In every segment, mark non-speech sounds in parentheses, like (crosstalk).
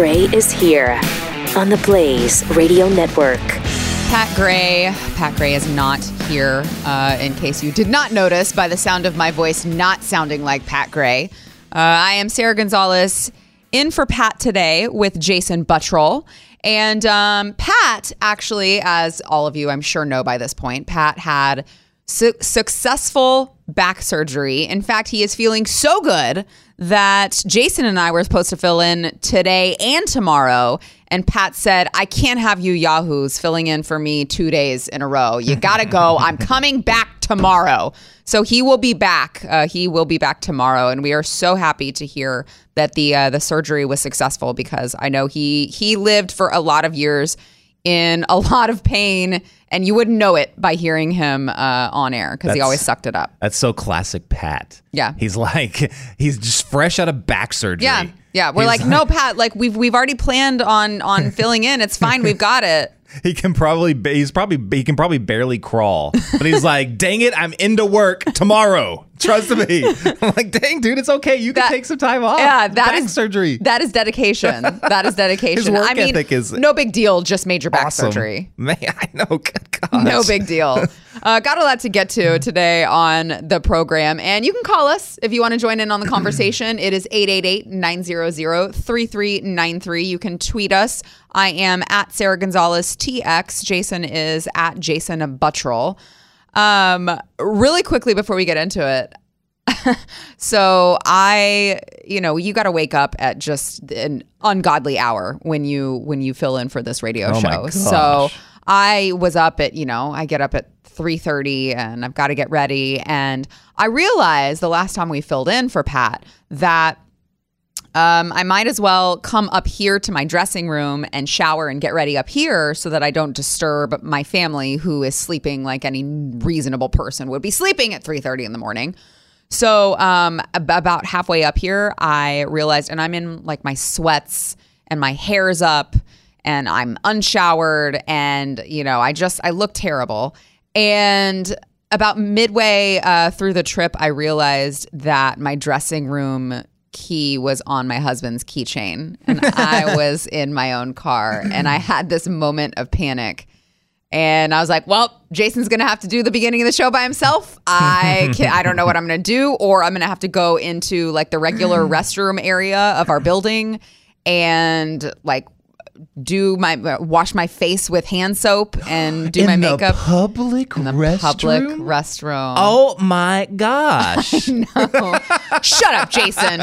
Gray is here on the Blaze Radio Network. Pat Gray. Pat Gray is not here, uh, in case you did not notice by the sound of my voice not sounding like Pat Gray. Uh, I am Sara Gonzales in for Pat today with Jason Buttrill. And um, Pat, actually, as all of you I'm sure know by this point, Pat had su- successful back surgery. In fact, he is feeling so good that Jason and I were supposed to fill in today and tomorrow. And Pat said, I can't have you Yahoos filling in for me two days in a row. You got to go. (laughs) I'm coming back tomorrow. So he will be back. Uh, he will be back tomorrow. And we are so happy to hear that the uh, the surgery was successful because I know he he lived for a lot of years in a lot of pain and you wouldn't know it by hearing him uh, on air because he always sucked it up. That's so classic Pat. Yeah. He's like (laughs) he's just fresh out of back surgery. Yeah, yeah. We're He's like, no, Pat. Like we've we've already planned on on (laughs) filling in. It's fine. We've got it. He can probably he's probably he can probably barely crawl. But he's like, (laughs) "Dang it, I'm into work tomorrow." Trust me. (laughs) I'm like, "Dang, dude, it's okay. You can take some time off." Yeah, that back is surgery. That is dedication. That is (laughs) dedication. His work I mean, ethic is no big deal. Just major back awesome. surgery. Man, I know. Good God. No big deal. Uh, got a lot to get to today on the program. And you can call us if you want to join in on the conversation. It is 888 900 3393. You can tweet us. I am at Sara Gonzales TX. Jason is at Jason Buttrill. Um, really quickly before we get into it, (laughs) so I, you know, you got to wake up at just an ungodly hour when you when you fill in for this radio Oh show. So I was up at, you know, I get up at 3:30 and I've got to get ready and I realized the last time we filled in for Pat that um, I might as well come up here to my dressing room and shower and get ready up here so that I don't disturb my family who is sleeping like any reasonable person would be sleeping at 3:30 in the morning. So um, ab- about halfway up here, I realized, and I'm in like my sweats and my hair's up and I'm unshowered and you know I just I look terrible. And about midway uh, through the trip, I realized that my dressing room key was on my husband's keychain and I (laughs) was in my own car and I had this moment of panic. And I was like, well, Jason's going to have to do the beginning of the show by himself. I can, I don't know what I'm going to do or I'm going to have to go into like the regular (laughs) restroom area of our building and like do my wash my face with hand soap and do in my makeup public in the restroom. public restroom. Oh my gosh. (laughs) Shut up, Jason.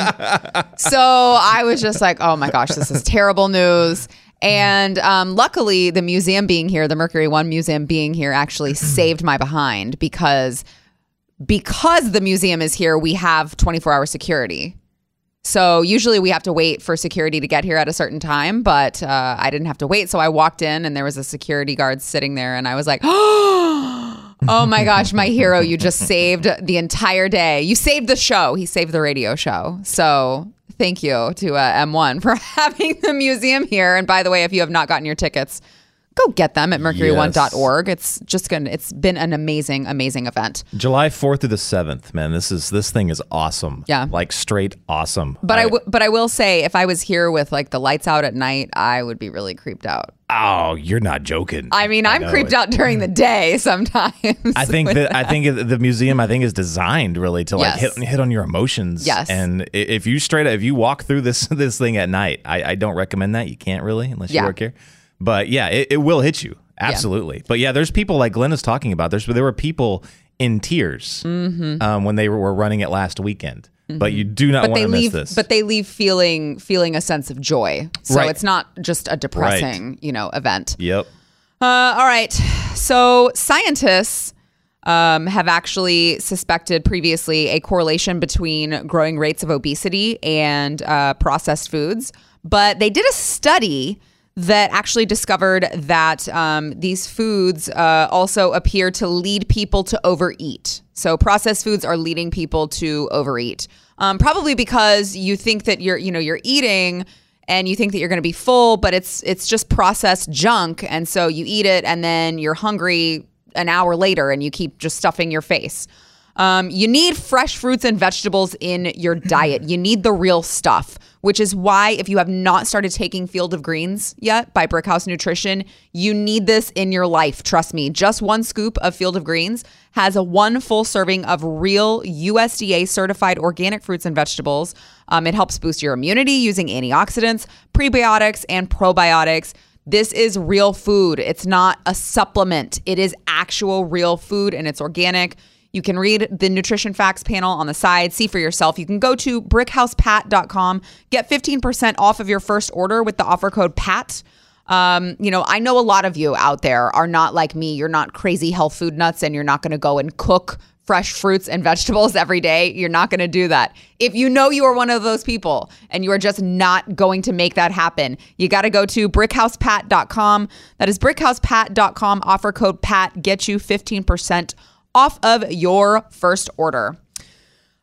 So I was just like, oh my gosh, this is terrible news. And um, luckily, the museum being here, the Mercury One Museum being here, actually (clears throat) saved my behind because because the museum is here, we have 24 hour security. So usually we have to wait for security to get here at a certain time, but uh, I didn't have to wait. So I walked in and there was a security guard sitting there, and I was like, (gasps) oh my gosh, my hero, you just (laughs) saved the entire day. You saved the show. He saved the radio show. So thank you to uh, M1 for (laughs) having the museum here. And by the way, if you have not gotten your tickets, go get them at mercury1.org. It's just going to, it's been an amazing, amazing event. July 4th through the 7th, man. This is this thing is awesome. Yeah. Like straight awesome. But I, w- but I will say, if I was here with like the lights out at night, I would be really creeped out. Oh, you're not joking. I mean, I'm know creeped out during the day (laughs) sometimes. I think that I think (laughs) the museum I think is designed really to like Yes. hit hit on your emotions. Yes. And if you straight up if you walk through this (laughs) this thing at night, I, I don't recommend that. You can't really unless you work here. But yeah, it, it will hit you absolutely. But yeah, there's people like Glenn is talking about. There's there were people in tears Mm-hmm. um, when they were running it last weekend. But you do not but want they to miss leave this. but they leave feeling feeling a sense of joy so Right. it's not just a depressing you know event yep. uh, all right so scientists um, have actually suspected previously a correlation between growing rates of obesity and uh, processed foods but they did a study that actually discovered that um, these foods uh, also appear to lead people to overeat. So processed foods are leading people to overeat, um, probably because you think that you're, you know, you're eating and you think that you're going to be full, but it's it's just processed junk, and so you eat it, and then you're hungry an hour later, and you keep just stuffing your face. Um, you need fresh fruits and vegetables in your diet. You need the real stuff, which is why, if you have not started taking Field of Greens yet by Brickhouse Nutrition, you need this in your life. Trust me. Just one scoop of Field of Greens has a one full serving of real USDA certified organic fruits and vegetables. Um, it helps boost your immunity using antioxidants, prebiotics, and probiotics. This is real food. It's not a supplement. It is actual real food and it's organic. You can read the nutrition facts panel on the side, see for yourself. You can go to brickhousepat.com, get 15% off of your first order with the offer code PAT. Um, you know, I know a lot of you out there are not like me. You're not crazy health food nuts and you're not going to go and cook fresh fruits and (laughs) vegetables every day. You're not going to do that. If you know you are one of those people and you are just not going to make that happen, you got to go to brickhousepat.com. That is brickhousepat.com. Offer code PAT gets you 15% off of your first order.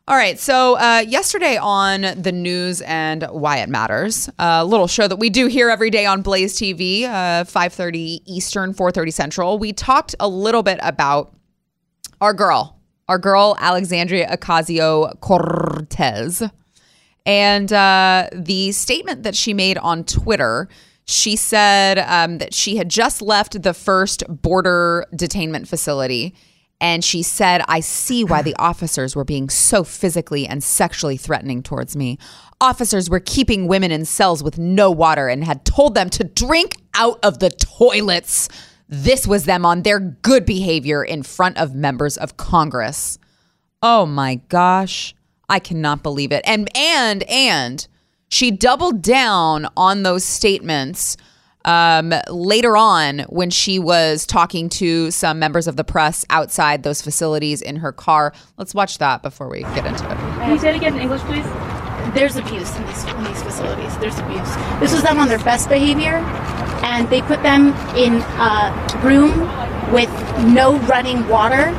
All right, so uh, yesterday on the news and why it matters, a little show that we do here every day on Blaze TV, uh, 5:30 Eastern, 4:30 Central. We talked a little bit about our girl, our girl Alexandria Ocasio Cortez, and uh, the statement that she made on Twitter. She said um, that she had just left the first border detainment facility and she said, I see why the (clears throat) officers were being so physically and sexually threatening towards me. Officers were keeping women in cells with no water and had told them to drink out of the toilets. This was them on their good behavior in front of members of Congress. Oh my gosh. I cannot believe it. And, and, and she doubled down on those statements um, later on when she was talking to some members of the press outside those facilities in her car. Let's watch that before we get into it. Can you say it again in English, please? There's abuse in these, in these facilities. There's abuse. This was them on their best behavior, and they put them in a room with no running water,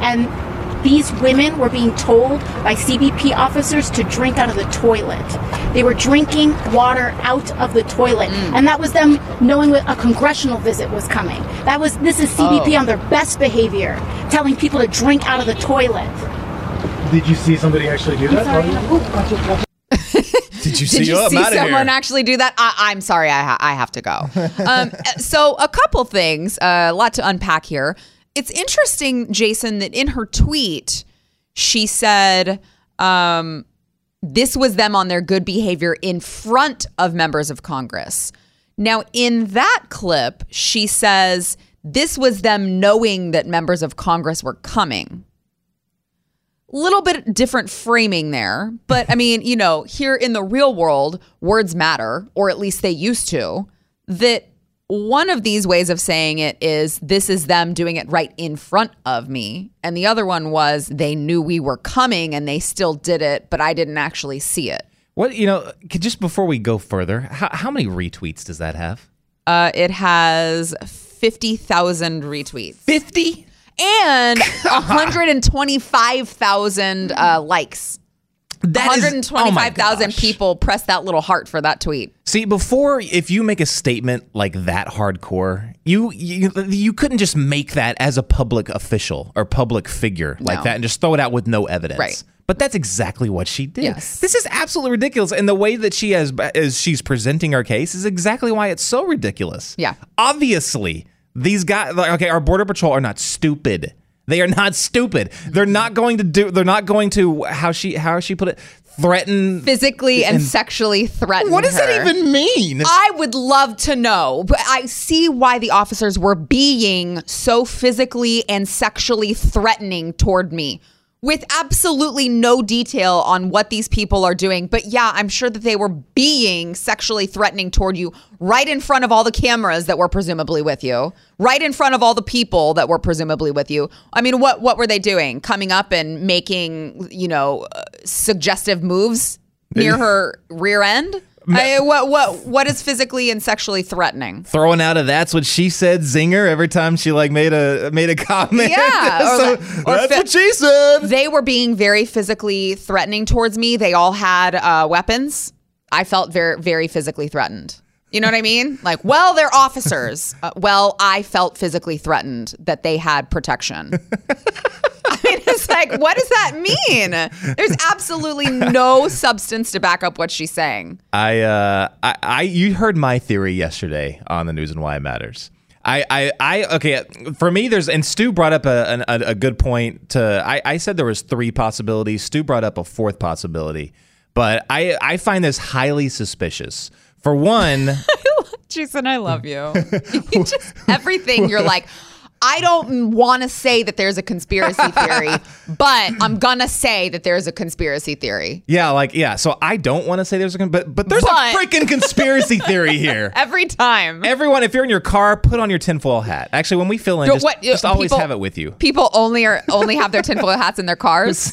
and these women were being told by CBP officers to drink out of the toilet. They were drinking water out of the toilet, and that was them knowing what a congressional visit was coming. That was this is CBP on their best behavior, telling people to drink out of the toilet. Did you see somebody actually do that? (laughs) Did you see? Did you oh, see someone here. actually do that? I, I'm sorry, I, ha- I have to go. (laughs) Um, so, a couple things, uh, a lot to unpack here. It's interesting, Jason, that in her tweet, she said, um, this was them on their good behavior in front of members of Congress. Now, in that clip, she says, this was them knowing that members of Congress were coming little bit different framing there but i mean you know here in the real world words matter or at least they used to that one of these ways of saying it is this is them doing it right in front of me and the other one was they knew we were coming and they still did it but i didn't actually see it What you know? Just before we go further, how, how many retweets does that have? uh, it has 50000 retweets Fifty. and (laughs) 125000 uh, likes That is- oh my 125,000 gosh. people pressed that little heart for that tweet. See, before if you make a statement like that hardcore, you you you couldn't just make that as a public official or public figure like No. that and just throw it out with no evidence. Right. But that's exactly what she did. Yes. This is absolutely ridiculous, and the way that she has as she's presenting her case is exactly why it's so ridiculous. Yeah. Obviously, these guys, like, okay, our border patrol are not stupid. They are not stupid. They're not going to do. They're not going to how she how she put it threaten. Physically and, sexually threaten. What does her. that even mean? I would love to know, but I see why the officers were being so physically and sexually threatening toward me with absolutely no detail on what these people are doing. But yeah, I'm sure that they were being sexually threatening toward you right in front of all the cameras that were presumably with you, right in front of all the people that were presumably with you. I mean, what what were they doing? Coming up and making, you know, uh, suggestive moves near her rear end? I, what what what is physically and sexually threatening? throwing out a that's what she said zinger every time she like made a made a comment. Yeah, (laughs) or so, like- or that's fi- what she said. They were being very physically threatening towards me. They all had uh, weapons. I felt very very physically threatened. You know what I mean? (laughs) Like, well, they're officers. Uh, well, I felt physically threatened that they had protection. (laughs) I mean, like, what does that mean? There's absolutely no substance to back up what she's saying. I, uh, I, I, you heard my theory yesterday on the news and why it matters. I, I, I, okay. For me, there's and Stu brought up a, a, a good point. To I, I said there was three possibilities. Stu brought up a fourth possibility, but I, I find this highly suspicious. For one, (laughs) Jason, I love you. You just everything you're like. I don't want to say that there's a conspiracy (laughs) theory, but I'm gonna say that there's a conspiracy theory. yeah, like yeah. So I don't want to say there's a, con- but but there's But- a freaking conspiracy theory here. (laughs) Every time. Everyone, if you're in your car, put on your tinfoil hat. Actually, when we fill in, just, what- just always people- have it with you. People only are only have their tinfoil hats in their (laughs) cars.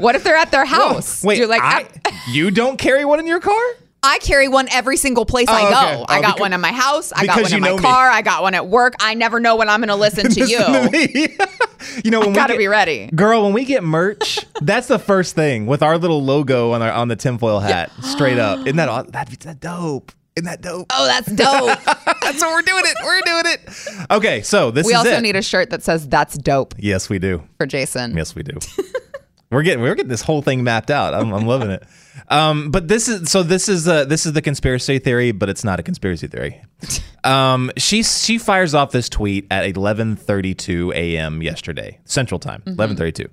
what if they're at their house? Wait, you're like, I, I, you don't carry one in your car? I carry one every single place Oh, I go. okay. I Oh, got because- one in my house. I got one in my know me. car. I got one at work. I never know when I'm going (laughs) to listen to you. (laughs) you know, when we gotta get- be ready. girl. When we get merch, that's the first thing with our little logo on our on the tinfoil hat, straight up. Isn't that that, that dope? Isn't that dope? Oh, that's dope. (laughs) That's what we're doing it. We're doing it. Okay, so this we also it. need a shirt that says "That's dope" yes, we do. for Jason. Yes, we do. we're getting we're getting this whole thing mapped out. I'm, I'm loving it. Um, but this is so this is uh, this is the conspiracy theory, but it's not a conspiracy theory. (laughs) Um, she she fires off this tweet at 11:32 a.m. yesterday Central Time, 11:32.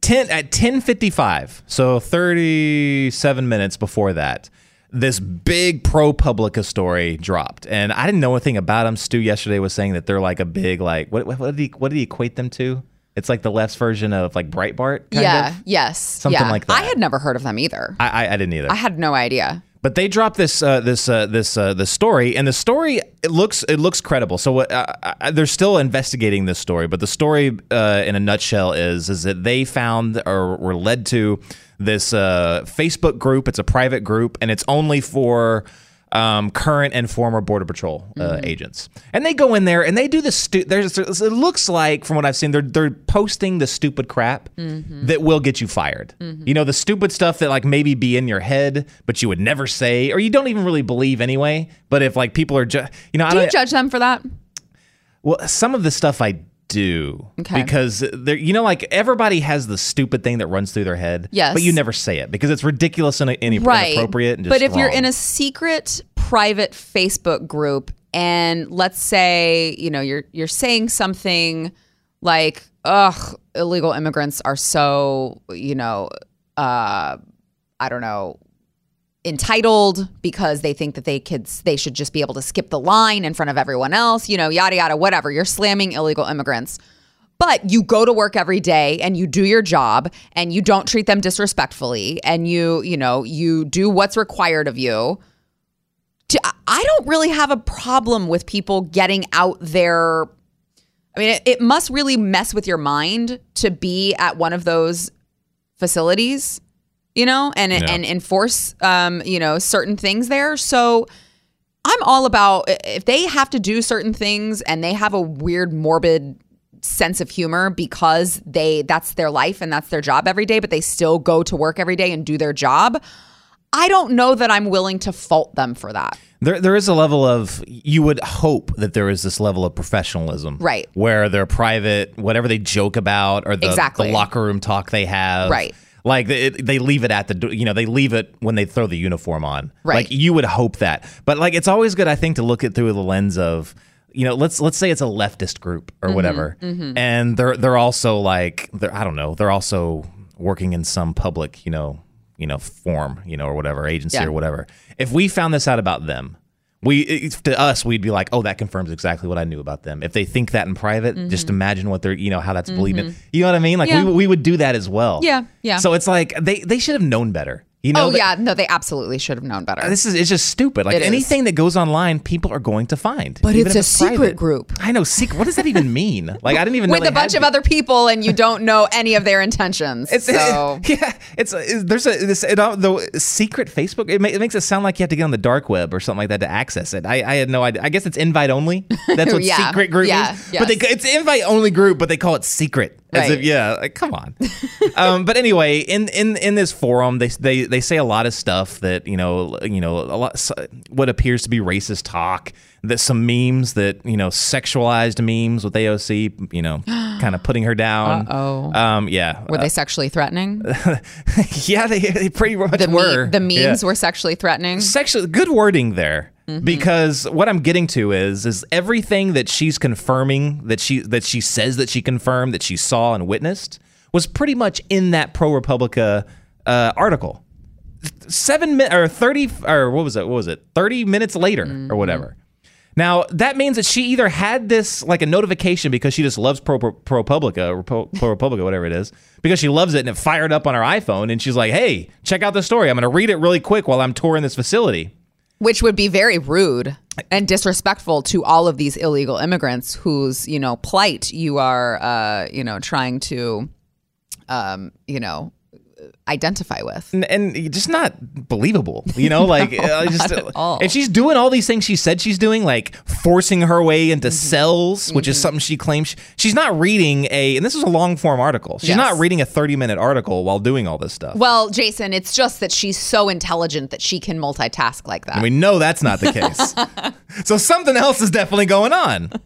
10 at 10:55, so 37 minutes before that. This big ProPublica story dropped, and I didn't know anything about them. Stu yesterday was saying that they're like a big like what what, what did he what did he equate them to? It's like the left's version of like Breitbart. Kind yeah. of? Yes. Something yeah. like that. I had never heard of them either. I, I I didn't either. I had no idea. But they dropped this uh, this uh, this uh, this story, and the story it looks it looks credible. So uh, uh, they're still investigating this story, but the story uh, in a nutshell is is that they found or were led to this uh, Facebook group. It's a private group, and it's only for um, current and former border patrol uh, agents. And they go in there and they do the stu- there's it looks like from what I've seen they're they're posting the stupid crap that will get you fired. You know the stupid stuff that like maybe be in your head but you would never say or you don't even really believe anyway. But if like people are just you know I Do you don't judge them for that? well some of the stuff I do Okay. because there you know like everybody has the stupid thing that runs through their head Yes. but you never say it because it's ridiculous and in, right. inappropriate and just but if you're in a secret private Facebook group and let's say, you know, you're you're saying something like, ugh, illegal immigrants are so, you know, uh I don't know, entitled because they think that they kids they should just be able to skip the line in front of everyone else, you know, yada yada, whatever. You're slamming illegal immigrants. But you go to work every day and you do your job and you don't treat them disrespectfully and you, you know, you do what's required of you. I don't really have a problem with people getting out their I mean, it must really mess with your mind to be at one of those facilities, you know, and Yeah. and enforce, um, you know, certain things there. So I'm all about if they have to do certain things and they have a weird, morbid sense of humor because they that's their life and that's their job every day, but they still go to work every day and do their job. I don't know that I'm willing to fault them for that. There, there is a level of you would hope that there is this level of professionalism, Right. Where they're private, whatever they joke about, or the, Exactly. the locker room talk they have, Right. Like they, they leave it at the, you know, they leave it when they throw the uniform on, Right. Like you would hope that, but like it's always good, I think, to look at through the lens of, you know, let's let's say it's a leftist group Mm-hmm. or whatever, and they're they're also like, they're I don't know, they're also working in some public, you know, you know, form, you know, or whatever agency Yeah. or whatever. If we found this out about them, we to us we'd be like, oh, that confirms exactly what I knew about them. If they think that in private, just imagine what they're, you know, how that's believed in. You know what I mean? Like Mm-hmm. Yeah. we we would do that as well. Yeah, yeah. So it's like they they should have known better. You know? oh yeah, no, they absolutely should have known better. This is it's just stupid. Like It anything that goes online, people are going to find. But even it's if a secret private. group. I know secret. What does that even mean? (laughs) Like I didn't even know with they a bunch had of other people and you don't know any of their intentions. It's so (laughs) yeah, it's, it's there's a this it, the secret Facebook. It, ma- it makes it sound like you have to get on the dark web or something like that to access it. I, I had no idea. I guess it's invite only. That's (laughs) what Yeah, secret group yeah, means. But they, yes. it's invite only group, but they call it secret. As Right. if, yeah, like come on. um, but anyway, in, in in this forum, they, they they say a lot of stuff that you know you know a lot what appears to be racist talk. That some memes that you know sexualized memes with AOC, you know, (gasps) kind of putting her down. Uh-oh. Um, yeah, Were they sexually threatening? (laughs) yeah, they, they pretty much The, me- were. the memes Yeah. were sexually threatening. sexual good wording there because what i'm getting to is is everything that she's confirming that she that she says that she confirmed that she saw and witnessed was pretty much in that pro republica uh, article seven minutes or 30 or what was it what was it? 30 minutes later or whatever. Now that means that she either had this like a notification because she just loves pro pro publica or pro, republica whatever it is because she loves it and it fired up on her iphone and she's like hey check out this story. I'm going to read it really quick while i'm touring this facility. Which would be very rude and disrespectful to all of these illegal immigrants whose you know plight you are uh, you know trying to um, you know identify with. and, and just not believable, you know. (laughs) Like, uh, just and she's doing all these things she said she's doing, like forcing her way Mm-hmm. into cells, which is something she claims she's not reading a. And this is a long form article. She's Yes. not reading a thirty minute article while doing all this stuff. Well, Jason, it's just that she's so intelligent that she can multitask like that. And we know that's not the case. (laughs) so something else is definitely going on. (laughs)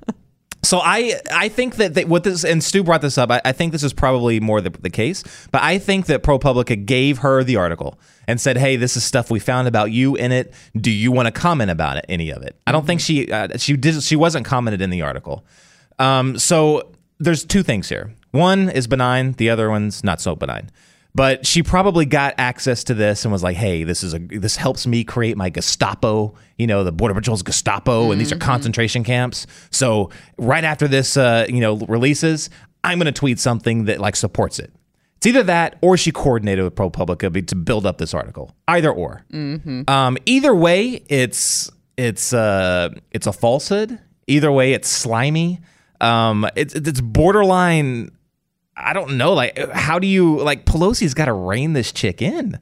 So I I think that, that what this and Stu brought this up. I, I think this is probably more the, the case, but I think that ProPublica gave her the article and said, "Hey, this is stuff we found about you in it. Do you want to comment about it? Any of it?" I don't think she uh, she did she wasn't commented in the article. Um, so there's two things here. One is benign. The other one's not so benign. But she probably got access to this and was like, "Hey, this is a this helps me create my Gestapo. You know, the Border Patrol's Gestapo, and these are concentration camps. So right after this, uh, you know, releases, I'm going to tweet something that like supports it. It's either that or she coordinated with ProPublica to build up this article. Either or. Um, either way, it's it's uh it's a falsehood. Either way, it's slimy. Um, it's it's borderline. I don't know. Like, how do you like Pelosi's got to rein this chick in?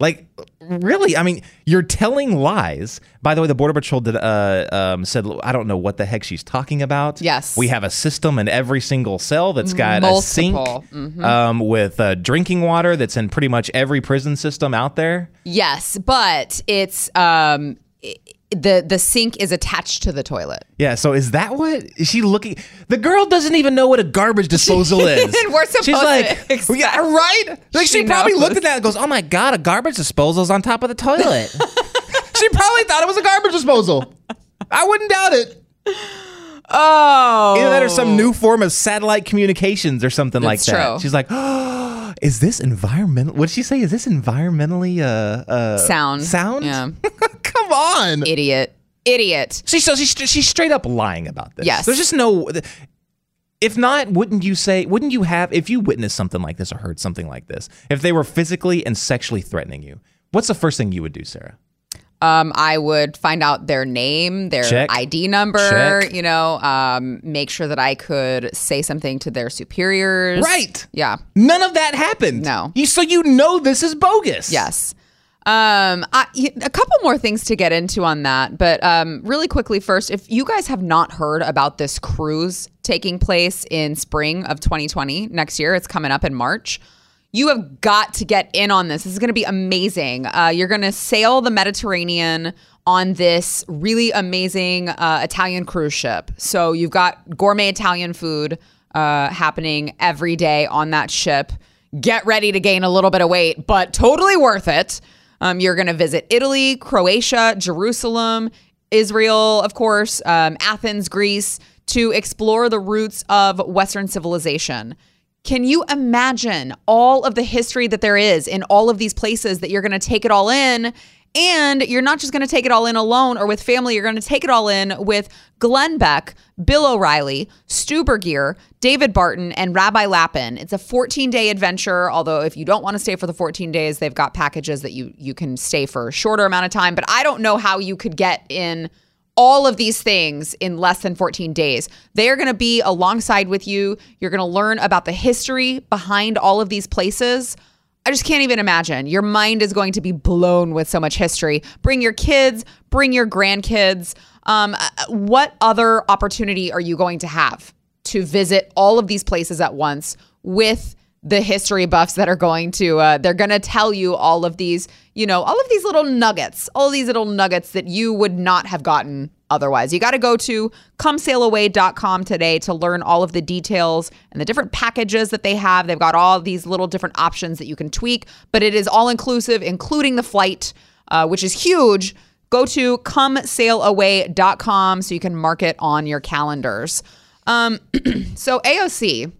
Like, really? I mean, you're telling lies. By the way, the Border Patrol did uh, um, said, I don't know what the heck she's talking about. Yes. we have a system in every single cell that's got a sink Multiple. um, with uh, drinking water that's in pretty much every prison system out there. yes, but it's um, the the sink is attached to the toilet. Yeah, so is that what is she looking? The girl doesn't even know what a garbage disposal (laughs) is. We're supposed She's to like, (laughs) expect- yeah, right. Like she, She probably knows. looked at that and goes, "Oh my god, a garbage disposal is on top of the toilet." (laughs) she probably thought it was a garbage disposal. I wouldn't doubt it. Oh, Either that or some new form of satellite communications or something like That's that. true. She's like, oh, (gasps) "Is this environmental?" What did she say? Is this environmentally uh, uh sound sound? Yeah, (laughs) Come on. idiot, idiot. She so she's she's straight up lying about this. Yes. There's just no. If not, wouldn't you say? Wouldn't you have? If you witnessed something like this or heard something like this, if they were physically and sexually threatening you, what's the first thing you would do, Sara? Um, I would find out their name, their Check. ID number, Check. you know, um, make sure that I could say something to their superiors. Right. Yeah. None of that happened. No. You so you know this is bogus. Yes. Um, I, a couple more things to get into on that, but um, really quickly first, if you guys have not heard about this cruise taking place in spring of 2020 next year, it's coming up in March. You have got to get in on this. This is going to be amazing. Uh, you're going to sail the Mediterranean on this really amazing uh, Italian cruise ship. So you've got gourmet Italian food uh, happening every day on that ship. Get ready to gain a little bit of weight, but totally worth it. Um, you're going to visit Italy, Croatia, Jerusalem, Israel, of course, um, Athens, Greece, to explore the roots of Western civilization. Can you imagine all of the history that there is in all of these places that you're going to take it all in? And you're not just going to take it all in alone or with family, you're going to take it all in with Glenn Beck, Bill O'Reilly, Stu Burguiere, David Barton, and Rabbi Lappin. It's a 14 day adventure. Although, if you don't want to stay for the 14 days, they've got packages that you, you can stay for a shorter amount of time. But I don't know how you could get in all of these things in less than 14 days. They are going to be alongside with you. You're going to learn about the history behind all of these places. I just can't even imagine. Your mind is going to be blown with so much history. Bring your kids, bring your grandkids. Um, uh, what other opportunity are you going to have to visit all of these places at once with the history buffs that are going to uh, they're going to tell you all of these you know all of these little nuggets all these little nuggets that you would not have gotten otherwise. You got to go to comesailaway.com today to learn all of the details and the different packages that they have. They've got all these little different options that you can tweak but it is all inclusive including the flight uh, which is huge. Go to comesailaway.com so you can mark it on your calendars. Um, (clears throat) so aoc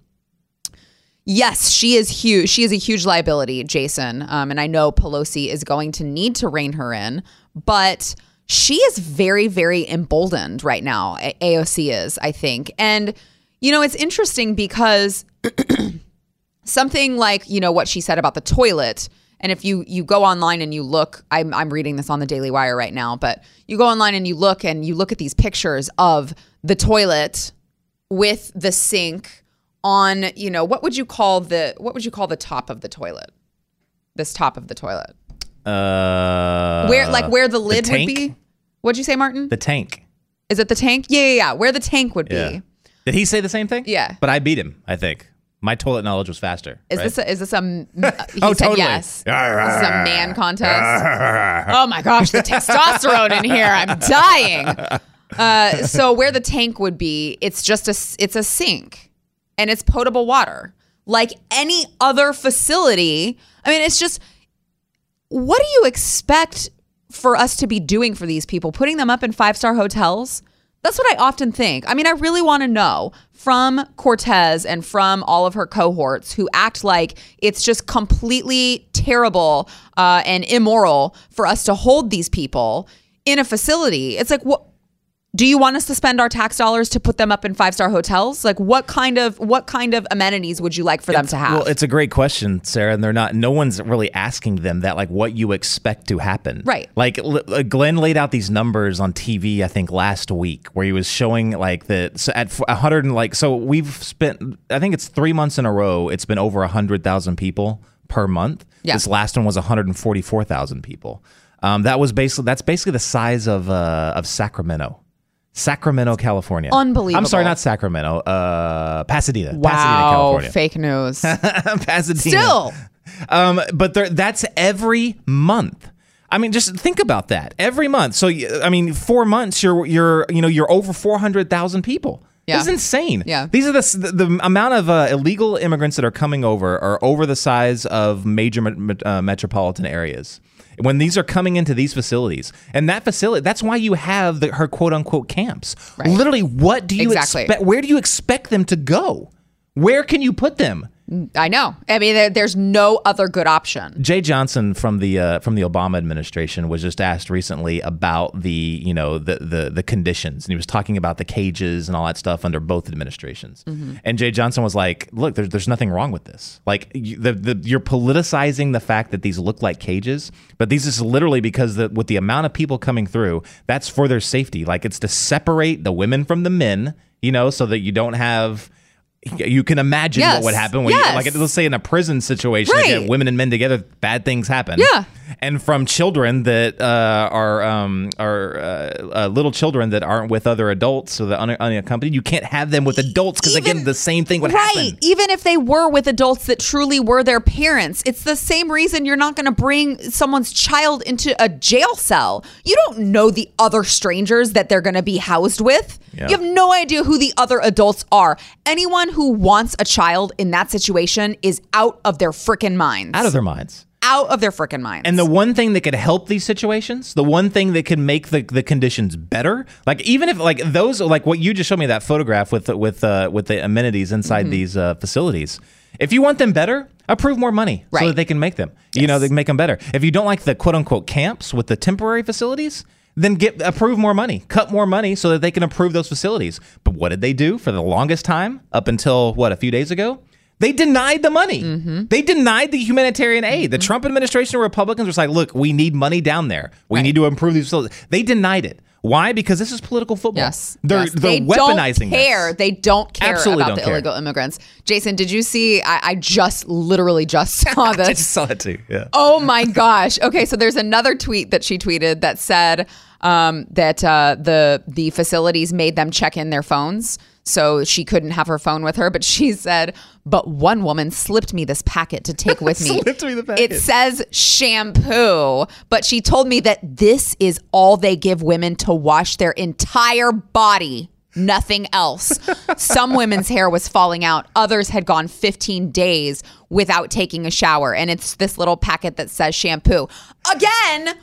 Yes, she is huge. She is a huge liability, Jason. Um, and I know Pelosi is going to need to rein her in, but she is very, very emboldened right now. AOC is, I think. And, you know, it's interesting because (clears throat) something like, you know, what she said about the toilet. And if you you go online and you look, I'm I'm reading this on the Daily Wire right now, but you go online and you look and you look at these pictures of the toilet with the sink on, you know, what would you call the what would you call the top of the toilet? This top of the toilet. Uh, Where like where the lid would be? What'd you say, Martin? The tank. Is it the tank? Yeah, yeah, yeah. Where the tank would be. Yeah. Did he say the same thing? Yeah. But I beat him. I think my toilet knowledge was faster. Is right? this a, is this a? (laughs) he Oh, said totally. yes. This is a man contest. (laughs) oh my gosh, the testosterone in here. I'm dying. Uh, so where the tank would be, it's just a it's a sink and it's potable water. Like any other facility. I mean, it's just what do you expect for us to be doing for these people? Putting them up in five star hotels? That's what I often think. I mean, I really want to know from Cortez and from all of her cohorts who act like it's just completely terrible uh, and immoral for us to hold these people in a facility. It's like, what? Do you want us to spend our tax dollars to put them up in five star hotels? Like, what kind of what kind of amenities would you like for them to have? Well, it's a great question, Sara, and they're not. No one's really asking them that, like, what you expect to happen, Right. Like L- uh, Glenn laid out these numbers on TV, I think last week, where he was showing like the so at f- a hundred and like so we've spent, I think it's three months in a row, it's been over a hundred thousand people per month. Yeah. This last one was one hundred and forty four thousand people. Um, that was basically that's basically the size of uh, of Sacramento. Sacramento, California. Unbelievable. I'm sorry, not Sacramento. Uh, Pasadena. Pasadena, wow, California. fake news. (laughs) Pasadena. Still, Um, but there, that's every month. I mean, just think about that. Every month. So, I mean, four months, you're you're you know you're over four hundred thousand people. Yeah. That's insane. Yeah. These are the the, the amount of uh, illegal immigrants that are coming over are over the size of major me- uh, metropolitan areas. When these are coming into these facilities, and that facility, that's why you have the, her quote unquote camps. Right. Literally, what do you Exactly. expect? Where do you expect them to go? Where can you put them? I know. I mean, there, there's no other good option. Jeh Johnson from the uh, from the Obama administration was just asked recently about the you know the, the the conditions, and he was talking about the cages and all that stuff under both administrations. And Jeh Johnson was like, "Look, there's there's nothing wrong with this. Like you, the, the you're politicizing the fact that these look like cages, but these is literally because the, with the amount of people coming through, that's for their safety. Like it's to separate the women from the men, you know, so that you don't have." You can imagine Yes. what would happen when, Yes. you, like, let's say in a prison situation, Right. women and men together, bad things happen. Yeah. and from children that uh, are um, are uh, uh, little children that aren't with other adults, so they're un- unaccompanied. You can't have them with adults because again, the same thing would right. happen. Even if they were with adults that truly were their parents, it's the same reason you're not going to bring someone's child into a jail cell. You don't know the other strangers that they're going to be housed with. Yeah. You have no idea who the other adults are. Anyone who wants a child in that situation is out of their freaking minds. Out of their minds. out of their freaking minds. And the one thing that could help these situations, the one thing that could make the, the conditions better, like even if like those like what you just showed me that photograph with the, with uh, with the amenities inside Mm-hmm. these uh, facilities. If you want them better, approve more money so that they can make them. You know, they can make them better. If you don't like the quote unquote camps with the temporary facilities, then get approve more money, cut more money so that they can approve those facilities. But what did they do for the longest time up until what a few days ago? They denied the money. Mm-hmm. They denied the humanitarian aid. The Trump administration Republicans were like, look, we need money down there. We Right. need to improve these facilities. They denied it. Why? Because this is political football. Yes. They're, yes. they're they weaponizing don't care. this. They don't care Absolutely about don't the care. illegal immigrants. Jason, did you see? I, I just literally just (laughs) saw this. (laughs) I just saw it too. Yeah. Oh my gosh. Okay, so there's another tweet that she tweeted that said um, that uh, the the facilities made them check in their phones. So she couldn't have her phone with her. But she said, "But one woman slipped me this packet to take with (laughs) me. Slipped me the packet. It says shampoo, but she told me that this is all they give women to wash their entire body." Nothing else. (laughs) Some women's hair was falling out. Others had gone 15 days without taking a shower. And it's this little packet that says shampoo. Again,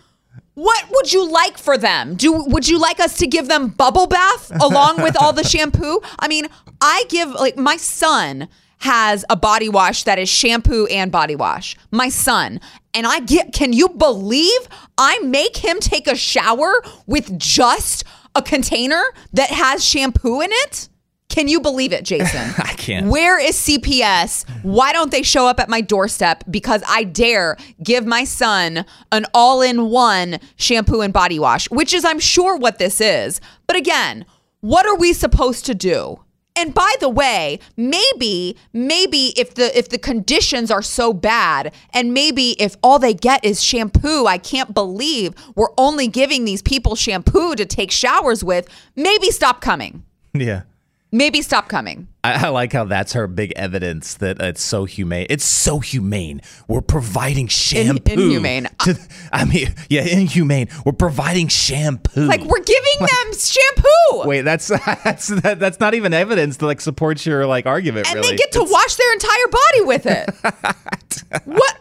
what would you like for them? Do would you like us to give them bubble bath (laughs) along with all the shampoo? I mean, I give like my son has a body wash that is shampoo and body wash. My son. And I get can you believe I make him take a shower with just a container that has shampoo in it? Can you believe it, Jason? (laughs) I can't. Where is CPS? Why don't they show up at my doorstep? Because I dare give my son an all in one shampoo and body wash, which is, I'm sure, what this is. But again, what are we supposed to do? And by the way, maybe, maybe if the if the conditions are so bad, and maybe if all they get is shampoo, I can't believe we're only giving these people shampoo to take showers with. Maybe stop coming. Yeah. Maybe stop coming. I, I like how that's her big evidence that it's so humane. It's so humane. We're providing shampoo. inhumane. To, I mean, yeah, inhumane. We're providing shampoo. Like we're giving them shampoo. Wait, that's (laughs) that's that, that's not even evidence to like support your like argument. and really. they get to It's- wash their entire body with it. (laughs) what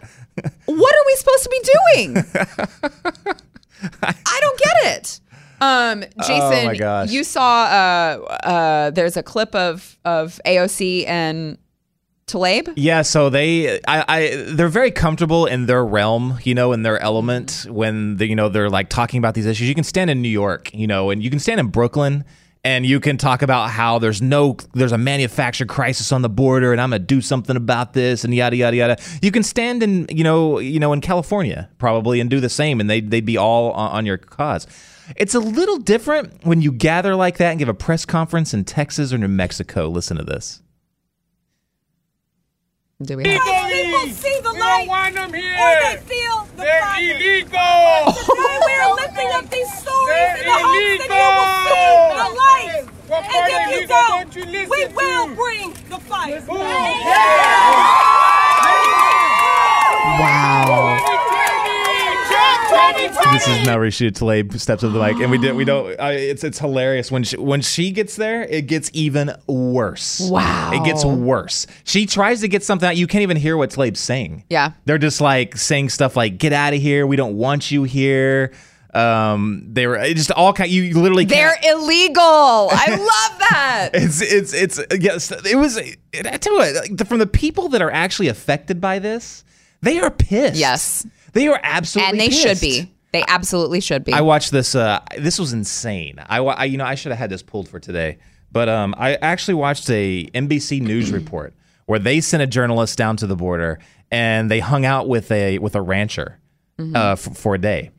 what are we supposed to be doing? (laughs) I don't get it. Um, Jason, Oh you saw uh, uh, there's a clip of of AOC and Tlaib. Yeah, so they, I, I, they're very comfortable in their realm, you know, in their element when they, you know, they're like talking about these issues. You can stand in New York, you know, and you can stand in Brooklyn, and you can talk about how there's no, there's a manufactured crisis on the border, and I'm gonna do something about this, and yada yada yada. You can stand in, you know, you know, in California probably, and do the same, and they, they'd be all on, on your cause. It's a little different when you gather like that and give a press conference in Texas or New Mexico. Listen to this. Do we have? People see the We light, don't want them here. or they feel the They're fire. illegal. Today we are lifting up these stories They're in the hopes that you will see the light. What And if you don't, don't you we to? will bring the fire. Wow. This is now Rashida Tlaib steps up the mic, and we did. We don't. Uh, it's it's hilarious when she, when she gets there. It gets even worse. Wow. It gets worse. She tries to get something out. You can't even hear what Tlaib's saying. Yeah. They're just like saying stuff like "Get out of here. We don't want you here." Um, they were just all kind. You literally they're can't. illegal. I (laughs) love that. It's it's it's yes. It was. I tell you what. Like, the, from the people that are actually affected by this, they are pissed. Yes. They are absolutely and they should be. They absolutely should be. I watched this. Uh, this was insane. I, I you know I should have had this pulled for today, but um, I actually watched a NBC News (clears throat) report where they sent a journalist down to the border and they hung out with a with a rancher uh, f- for a day.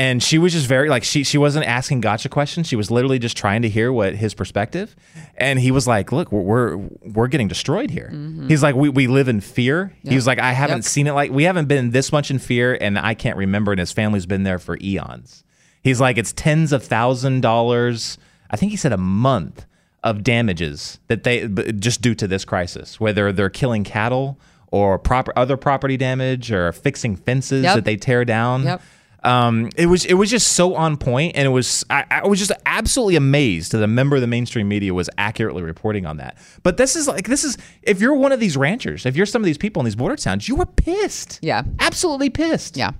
And she was just very like she she wasn't asking gotcha questions. She was literally just trying to hear what his perspective. And he was like, "Look, we're we're, we're getting destroyed here." Mm-hmm. He's like, "We we live in fear." He was like, "I haven't Yep. seen it like we haven't been this much in fear, and I can't remember." And his family's been there for eons. He's like, "It's tens of thousand dollars. I think he said a month of damages that they just due to this crisis, whether they're killing cattle or proper other property damage or fixing fences Yep. that they tear down." Um, it was it was just so on point, and it was I, I was just absolutely amazed that a member of the mainstream media was accurately reporting on that. But this is like this is if you're one of these ranchers, if you're some of these people in these border towns, you were pissed. Yeah. absolutely pissed. yeah.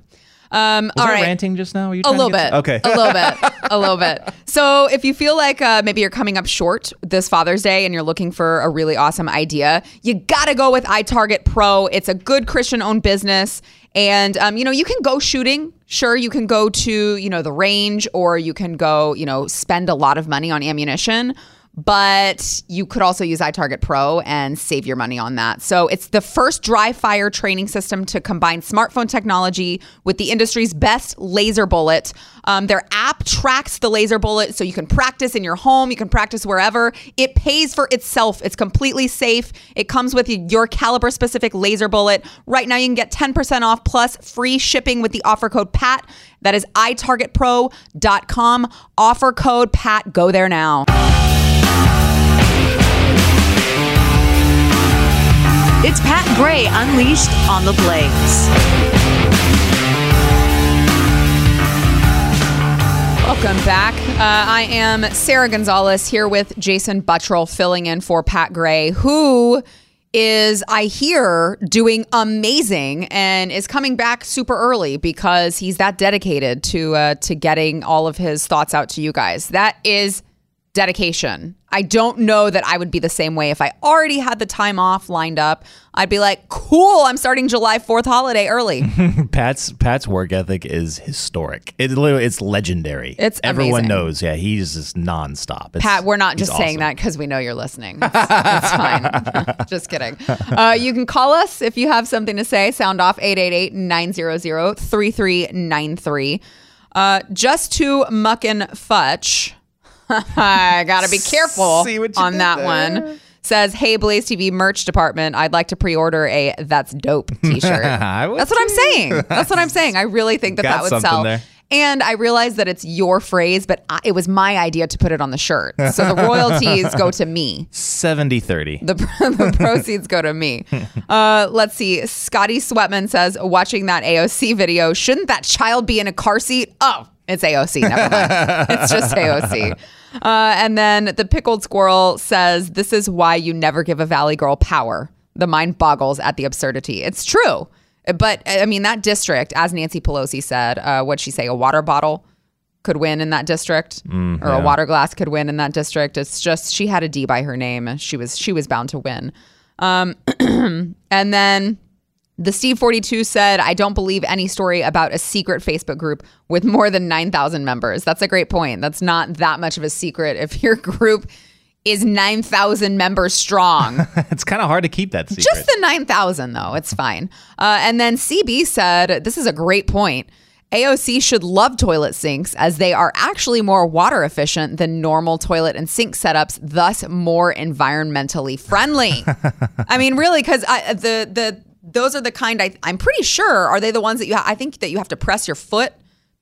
Um, Was all right. ranting just now? A little bit. Okay. A little bit. (laughs) A little bit. So if you feel like uh, maybe you're coming up short this Father's Day and you're looking for a really awesome idea, you got to go with iTarget Pro. It's a good Christian owned business. And, um, you know, you can go shooting. Sure, you can go to, you know, the range or you can go, you know, spend a lot of money on ammunition but you could also use iTarget Pro and save your money on that. So it's the first dry fire training system to combine smartphone technology with the industry's best laser bullet. Um, their app tracks the laser bullet so you can practice in your home, you can practice wherever. It pays for itself. It's completely safe. It comes with your caliber specific laser bullet. Right now you can get 10% off plus free shipping with the offer code PAT. That is itargetpro.com. Offer code PAT. Go there now. It's Pat Gray Unleashed on the Blaze. Welcome back. Uh, I am Sara Gonzales here with Jason Buttrill filling in for Pat Gray, who is, I hear, doing amazing and is coming back super early because he's that dedicated to uh, to getting all of his thoughts out to you guys. That is dedication. I don't know that I would be the same way if I already had the time off lined up. I'd be like, "Cool, I'm starting July 4th holiday early." (laughs) Pat's Pat's work ethic is historic. It literally it's legendary. It's everyone amazing. knows. Yeah, he's just nonstop. It's, Pat, we're not just saying awesome. that because we know you're listening. It's, it's fine. (laughs) just kidding. Uh, you can call us if you have something to say. Sound off 888-900-3393. Uh, just to muck and futch. I (laughs) gotta be careful on that there. one. Says, "Hey Blaze TV merch department, I'd like to pre-order a that's dope (laughs) T-shirt." That's what I'm saying. That's what I'm (laughs) saying. I really think that that would sell. there. And I realize that it's your phrase, but I, it was my idea to put it on the shirt. So the royalties go to me. 70-30. The, the proceeds go to me. Uh, let's see. Scotty Sweatman says, watching that AOC video, shouldn't that child be in a car seat? Oh, it's AOC. Never mind. it's just AOC. Uh, and then the pickled squirrel says, this is why you never give a Valley girl power. The mind boggles at the absurdity. It's true. But I mean, that district, as Nancy Pelosi said, uh, what'd she say? A water bottle could win in that district, or a water glass could win in that district. It's just she had a D by her name. She was she was bound to win. Um, (clears throat) and then the Steve 42 said, I don't believe any story about a secret Facebook group with more than 9,000 members. That's a great point. That's not that much of a secret if your group is 9,000 members strong. (laughs) it's kind of hard to keep that secret. Just the 9,000, though. It's fine. Uh, and then CB said, This is a great point. AOC should love toilet sinks as they are actually more water efficient than normal toilet and sink setups, thus more environmentally friendly. (laughs) I mean, really, because the the those are the kind I, I'm pretty sure are they the ones that you ha- I think that you have to press your foot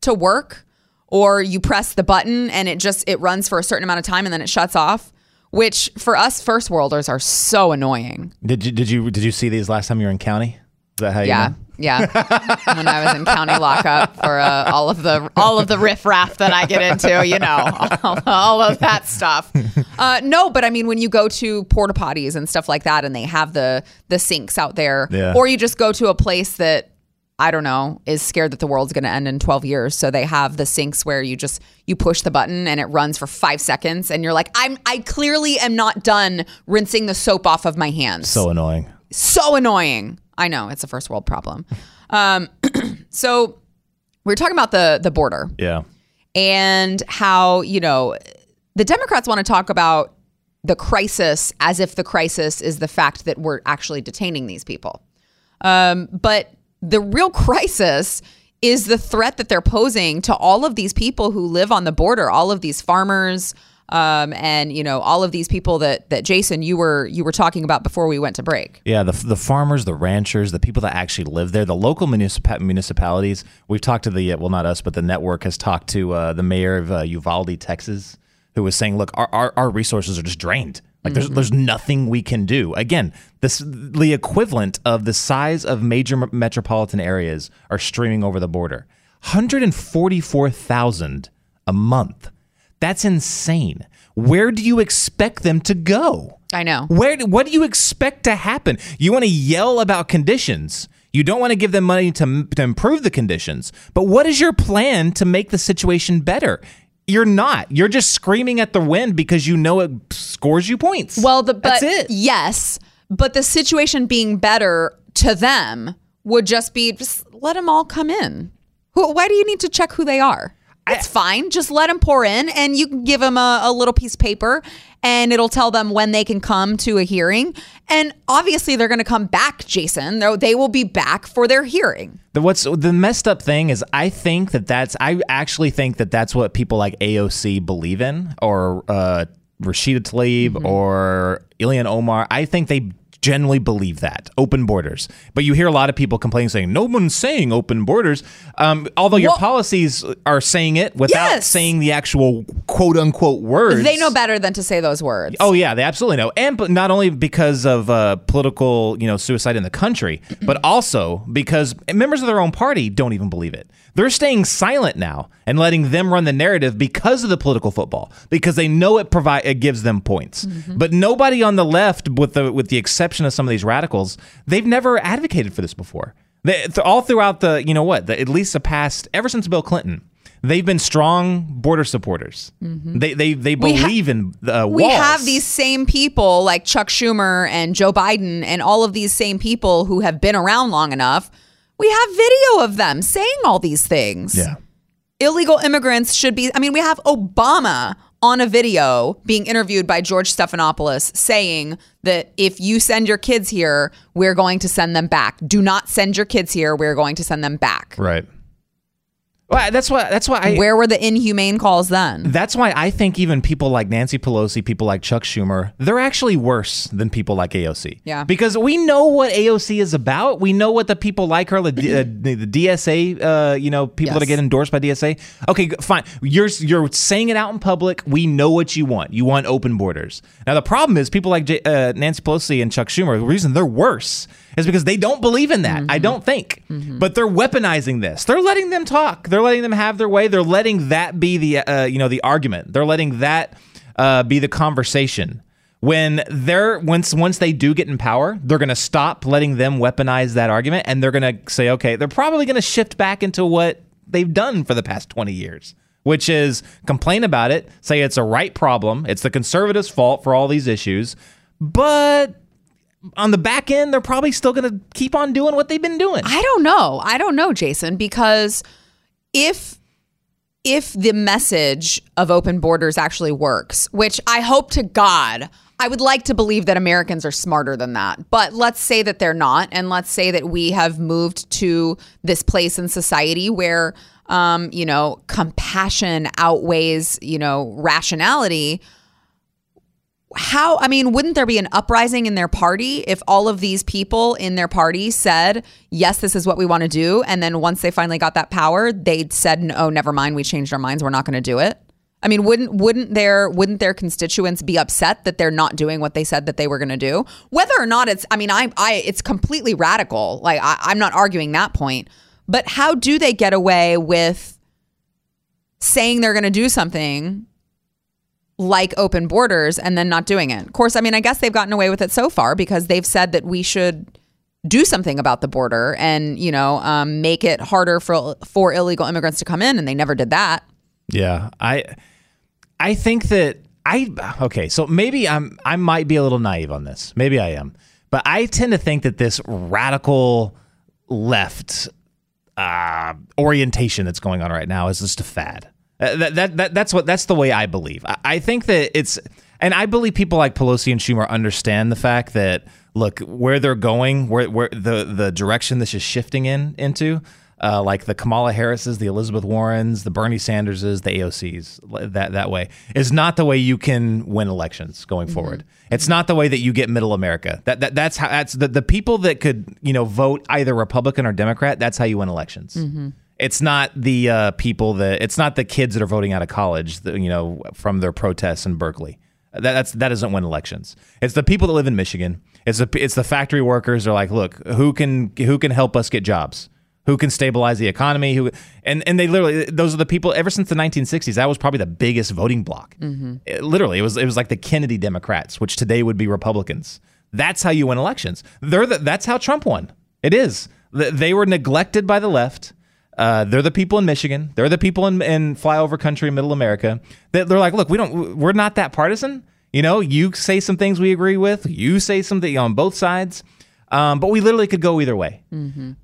to work, or you press the button and it just it runs for a certain amount of time and then it shuts off. Which for us first worlders are so annoying. did you did you did you see these last time you were in county? Is that how you Yeah, know? Yeah. when I was in county lockup for uh, all of the all of the riffraff that I get into, you know, all, (laughs) all of that stuff. Uh, no, but I mean, when you go to porta potties and stuff like that, and they have the the sinks out there, Yeah. or you just go to a place that I don't know is scared that the world's going to end in 12 years, so they have the sinks where you just you push the button and it runs for five seconds, and you're like, I'm I clearly am not done rinsing the soap off of my hands So annoying. so annoying. I know it's a first world problem. Um, (clears throat) so we are talking about the the border Yeah. and how you know the Democrats want to talk about the crisis as if the crisis is the fact that we're actually detaining these people. Um, but the real crisis is the threat that they're posing to all of these people who live on the border, all of these farmers, um, and you know all of these people that that Jason you were you were talking about before we went to break. Yeah, the, the farmers, the ranchers, the people that actually live there, the local municipa- municipalities. We've talked to the, uh, well, not us, but the network has talked to uh, the mayor of uh, Uvalde, Texas, who was saying, look, our, our, our resources are just drained. Like there's, there's nothing we can do. Again, this the equivalent of the size of major m- metropolitan areas are streaming over the border. 144,000 a month. That's insane. Where do you expect them to go? I know. Where? What do you expect to happen? You want to yell about conditions. You don't want to give them money to, to improve the conditions. But what is your plan to make the situation better? You're not. You're just screaming at the wind because you know it scores you points. Well, the but that's it. yes, but the situation being better to them would just be just let them all come in. Who, why do you need to check who they are? It's fine. Just let them pour in, and you can give them a, a little piece of paper, and it'll tell them when they can come to a hearing. And obviously, they're going to come back, Jason. They will be back for their hearing. The what's the messed up thing is I think that that's I actually think that that's what people like AOC believe in or uh, Rashida Tlaib Mm-hmm. or Ilhan Omar. I think they generally believe that open borders. But you hear a lot of people complaining, saying no one's saying open borders. Um, although your policies are saying it without Yes. saying the actual quote unquote words. They know better than to say those words. Oh yeah, they absolutely know, and not only because of uh, political, you know, suicide in the country, (clears throat) but also because members of their own party don't even believe it. They're staying silent now and letting them run the narrative because of the political football, because they know it provide it gives them points. But nobody on the left, with the with the exception of some of these radicals, they've never advocated for this before. They, th- all throughout the, you know what, the, at least the past, ever since Bill Clinton. They've been strong border supporters. They they they We ha- believe in uh, we have these same people like Chuck Schumer and Joe Biden and all of these same people who have been around long enough. We have video of them saying all these things. Yeah. Illegal immigrants should be, I mean, we have Obama on a video being interviewed by George Stephanopoulos saying that if you send your kids here, we're going to send them back. Do not send your kids here, we're going to send them back. Right. Well, that's why. That's why. I, Where were the inhumane calls then? that's why I think even people like Nancy Pelosi, people like Chuck Schumer, they're actually worse than people like AOC. Yeah. Because we know what AOC is about. We know what the people like her, the, uh, the DSA, uh, you know, people that get endorsed by DSA. Okay, fine. You're you're saying it out in public. We know what you want. You want open borders. Now the problem is people like J, uh, Nancy Pelosi and Chuck Schumer. The reason they're worse is because they don't believe in that. I don't think. But they're weaponizing this. They're letting them talk. They're letting them have their way. They're letting that be the uh, you know the argument. They're letting that uh, be the conversation. When they're once once they do get in power, they're going to stop letting them weaponize that argument, and they're going to say, okay, they're probably going to shift back into what they've done for the past twenty years, which is complain about it, say it's a right problem, it's the conservatives' fault for all these issues, but on the back end, they're probably still going to keep on doing what they've been doing. I don't know. I don't know, Jason, because if if the message of open borders actually works, which I hope to God, I would like to believe that Americans are smarter than that. But let's say that they're not, and let's say that we have moved to this place in society where um, you know, compassion outweighs, you know, rationality how i mean wouldn't there be an uprising in their party if all of these people in their party said yes this is what we want to do and then once they finally got that power they said no never mind we changed our minds we're not going to do it. I mean wouldn't wouldn't their wouldn't their constituents be upset that they're not doing what they said that they were going to do? Whether or not it's i mean i i it's completely radical like I, i'm not arguing that point but how do they get away with saying they're going to do something like open borders and then not doing it. Of course, I mean, I guess they've gotten away with it so far because they've said that we should do something about the border and you know um, make it harder for for illegal immigrants to come in, and they never did that. Yeah, I I think that I okay, so maybe I'm I might be a little naive on this. Maybe I am. But I tend to think that this radical left uh, orientation that's going on right now is just a fad. Uh, that, that, that that's what that's the way I believe. I, I think that it's and I believe people like Pelosi and Schumer understand the fact that look where they're going, where where the the direction this is shifting in into. Uh, like the Kamala Harris's, the Elizabeth Warrens, the Bernie Sanderses, the AOCs, that that way is not the way you can win elections going forward. It's not the way that you get middle America. That, that that's how that's the, the people that could you know vote either Republican or Democrat. That's how you win elections. It's not the uh, people that it's not the kids that are voting out of college, you know, from their protests in Berkeley. That, that's that doesn't win elections. It's the people that live in Michigan. It's the it's the factory workers. Are like, look, who can who can help us get jobs? Who can stabilize the economy? Who and and they literally those are the people. Ever since the 1960s, that was probably the biggest voting bloc. It- literally, it was it was like the Kennedy Democrats, which today would be Republicans. That's how you win elections. They're the, that's how Trump won. It is. They were neglected by the left. Uh, they're the people in Michigan. They're the people in, in flyover country, middle America. That they're like, look, we don't, we're not that partisan. You know, you say some things we agree with. You say something on both sides. Um, but we literally could go either way.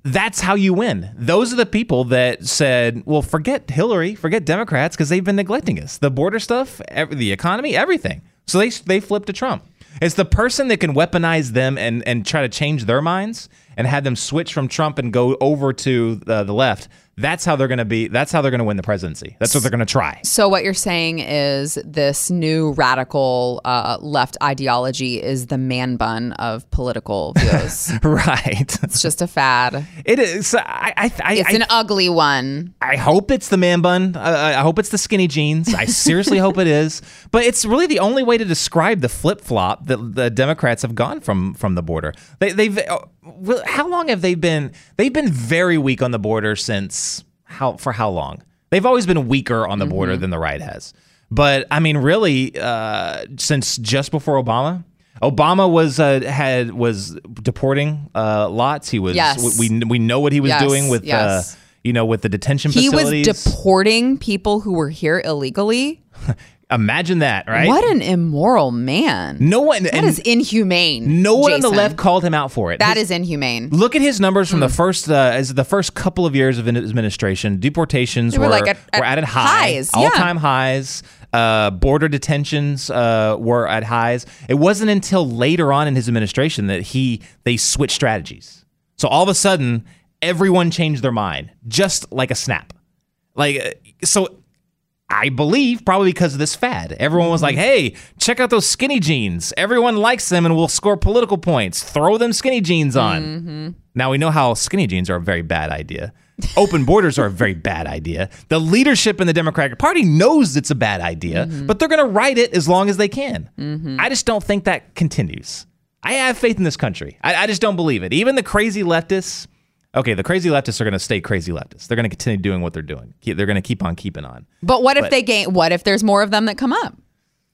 That's how you win. Those are the people that said, well, forget Hillary, forget Democrats, because they've been neglecting us. The border stuff, every, the economy, everything. So they, they flipped to Trump. It's the person that can weaponize them and, and try to change their minds and had them switch from Trump and go over to the, the left, that's how they're going to be. That's how they're going to win the presidency. That's what they're going to try. So what you're saying is this new radical uh, left ideology is the man bun of political (laughs) views. right. it's just a fad. It is. I. I. I, It's I an ugly one. I hope it's the man bun. I, I hope it's the skinny jeans. I seriously hope it is. But it's really the only way to describe the flip flop that the Democrats have gone from from the border. They, they've. uh, well, How long have they been? They've been very weak on the border since how for how long? They've always been weaker on the border than the right has. But I mean, really, uh, since just before Obama. Obama was uh, had was deporting uh, lots. He was. Yes. We we know what he was Yes, doing with yes. uh, you know with the detention facilities. He was deporting people who were here illegally. (laughs) Imagine that, right? What an immoral man. no one That is inhumane. no one on the left called him out for it. That His- is inhumane. Look at his numbers Hmm. from the first uh, as the first couple of years of his administration. Deportations were, were like, at- were at at, high, highs, all time highs. Uh, border detentions uh, were at highs. It wasn't until later on in his administration that he they switched strategies. So all of a sudden, everyone changed their mind just like a snap. Like uh, so. I believe probably because of this fad. Everyone was like, mm-hmm. "Hey, check out those skinny jeans. Everyone likes them and will score political points. Throw them skinny jeans on." Mm-hmm. Now we know how skinny jeans are a very bad idea. Open borders are a very bad idea. The leadership in the Democratic Party knows it's a bad idea, mm-hmm. but they're going to write it as long as they can. I just don't think that continues. I have faith in this country. I, I just don't believe it. Even the crazy leftists. Okay, the crazy leftists are going to stay crazy leftists. They're going to continue doing what they're doing. They're going to keep on keeping on. But what if But- they gain? What if there's more of them that come up?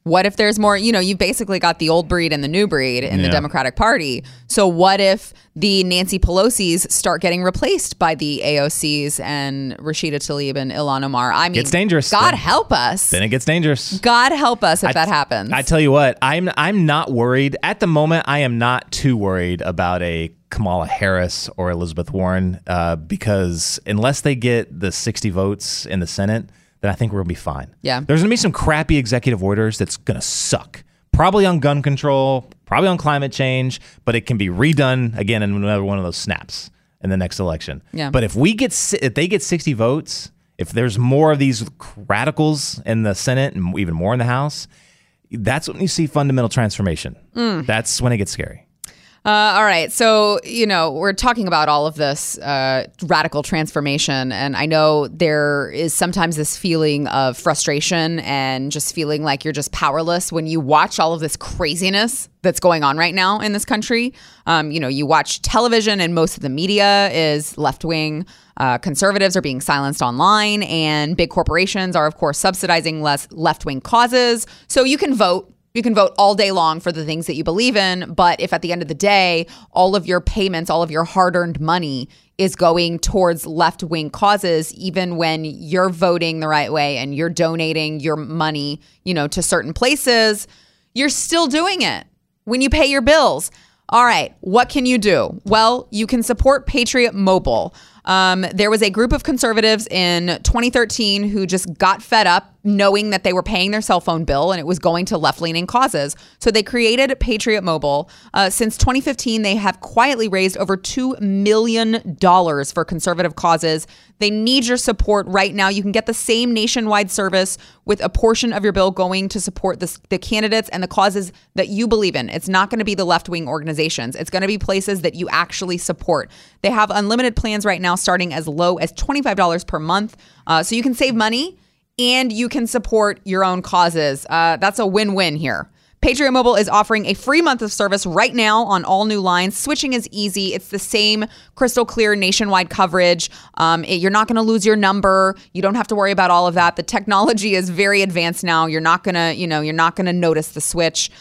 What if there's more? You know, you've basically got the old breed and the new breed in the Democratic Party. So what if the Nancy Pelosi's start getting replaced by the AOCs and Rashida Tlaib and Ilhan Omar? I mean, it's dangerous God then. help us. Then it gets dangerous. God help us if I- that happens. I tell you what, I'm I'm not worried at the moment. I am not too worried about a Kamala Harris or Elizabeth Warren uh, because unless they get the 60 votes in the Senate, then I think we're gonna be fine. Yeah. there's gonna be some crappy executive orders that's gonna suck. Probably on gun control, probably on climate change, but it can be redone again in another one of those snaps in the next election. Yeah. But if we get if they get 60 votes, if there's more of these radicals in the Senate and even more in the House, that's when you see fundamental transformation. Mm. That's when it gets scary. Uh, all right. So, you know, we're talking about all of this uh, radical transformation. And I know there is sometimes this feeling of frustration and just feeling like you're just powerless when you watch all of this craziness that's going on right now in this country. Um, you know, you watch television, and most of the media is left wing. Uh, conservatives are being silenced online, and big corporations are, of course, subsidizing less left wing causes. So you can vote you can vote all day long for the things that you believe in, but if at the end of the day, all of your payments, all of your hard earned money is going towards left wing causes, even when you're voting the right way and you're donating your money, you know, to certain places, you're still doing it when you pay your bills. All right, what can you do? Well, you can support Patriot Mobile. Um, there was a group of conservatives in 2013 who just got fed up knowing that they were paying their cell phone bill and it was going to left leaning causes. So they created Patriot Mobile. Uh, since 2015, they have quietly raised over $2 million for conservative causes. They need your support right now. You can get the same nationwide service with a portion of your bill going to support the, the candidates and the causes that you believe in. It's not going to be the left wing organizations, it's going to be places that you actually support. They have unlimited plans right now starting as low as $25 per month. Uh, so you can save money and you can support your own causes. Uh, that's a win win here. Patriot Mobile is offering a free month of service right now on all new lines. Switching is easy. It's the same crystal clear nationwide coverage. Um, it- you're not going to lose your number. You don't have to worry about all of that. The technology is very advanced now. You're not going to, you know, you're not going to notice the switch.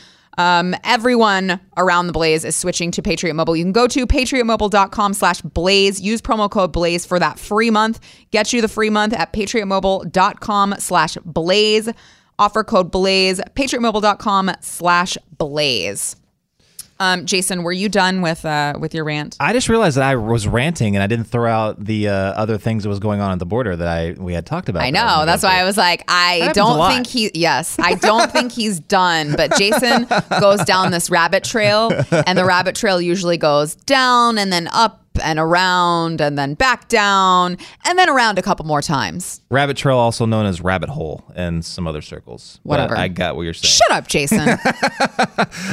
Um, everyone around the Blaze is switching to Patriot Mobile. You can go to patriotmobile.com slash blaze. Use promo code blaze for that free month. Get you the free month at patriotmobile.com slash blaze. Offer code blaze, patriotmobile.com slash blaze. Um, Jason, were you done with uh, with your rant? I just realized that I was ranting and I didn't throw out the uh, other things that was going on at the border that I we had talked about. I know. gonna That's why through. I was like, I don't think he. Yes, I don't think he's done. But Jason goes down this rabbit trail, and the rabbit trail usually goes down and then up and around and then back down and then around a couple more times. Rabbit Trail, also known as Rabbit Hole, in some other circles. But Whatever. I got what you're saying. Shut up, Jason. (laughs)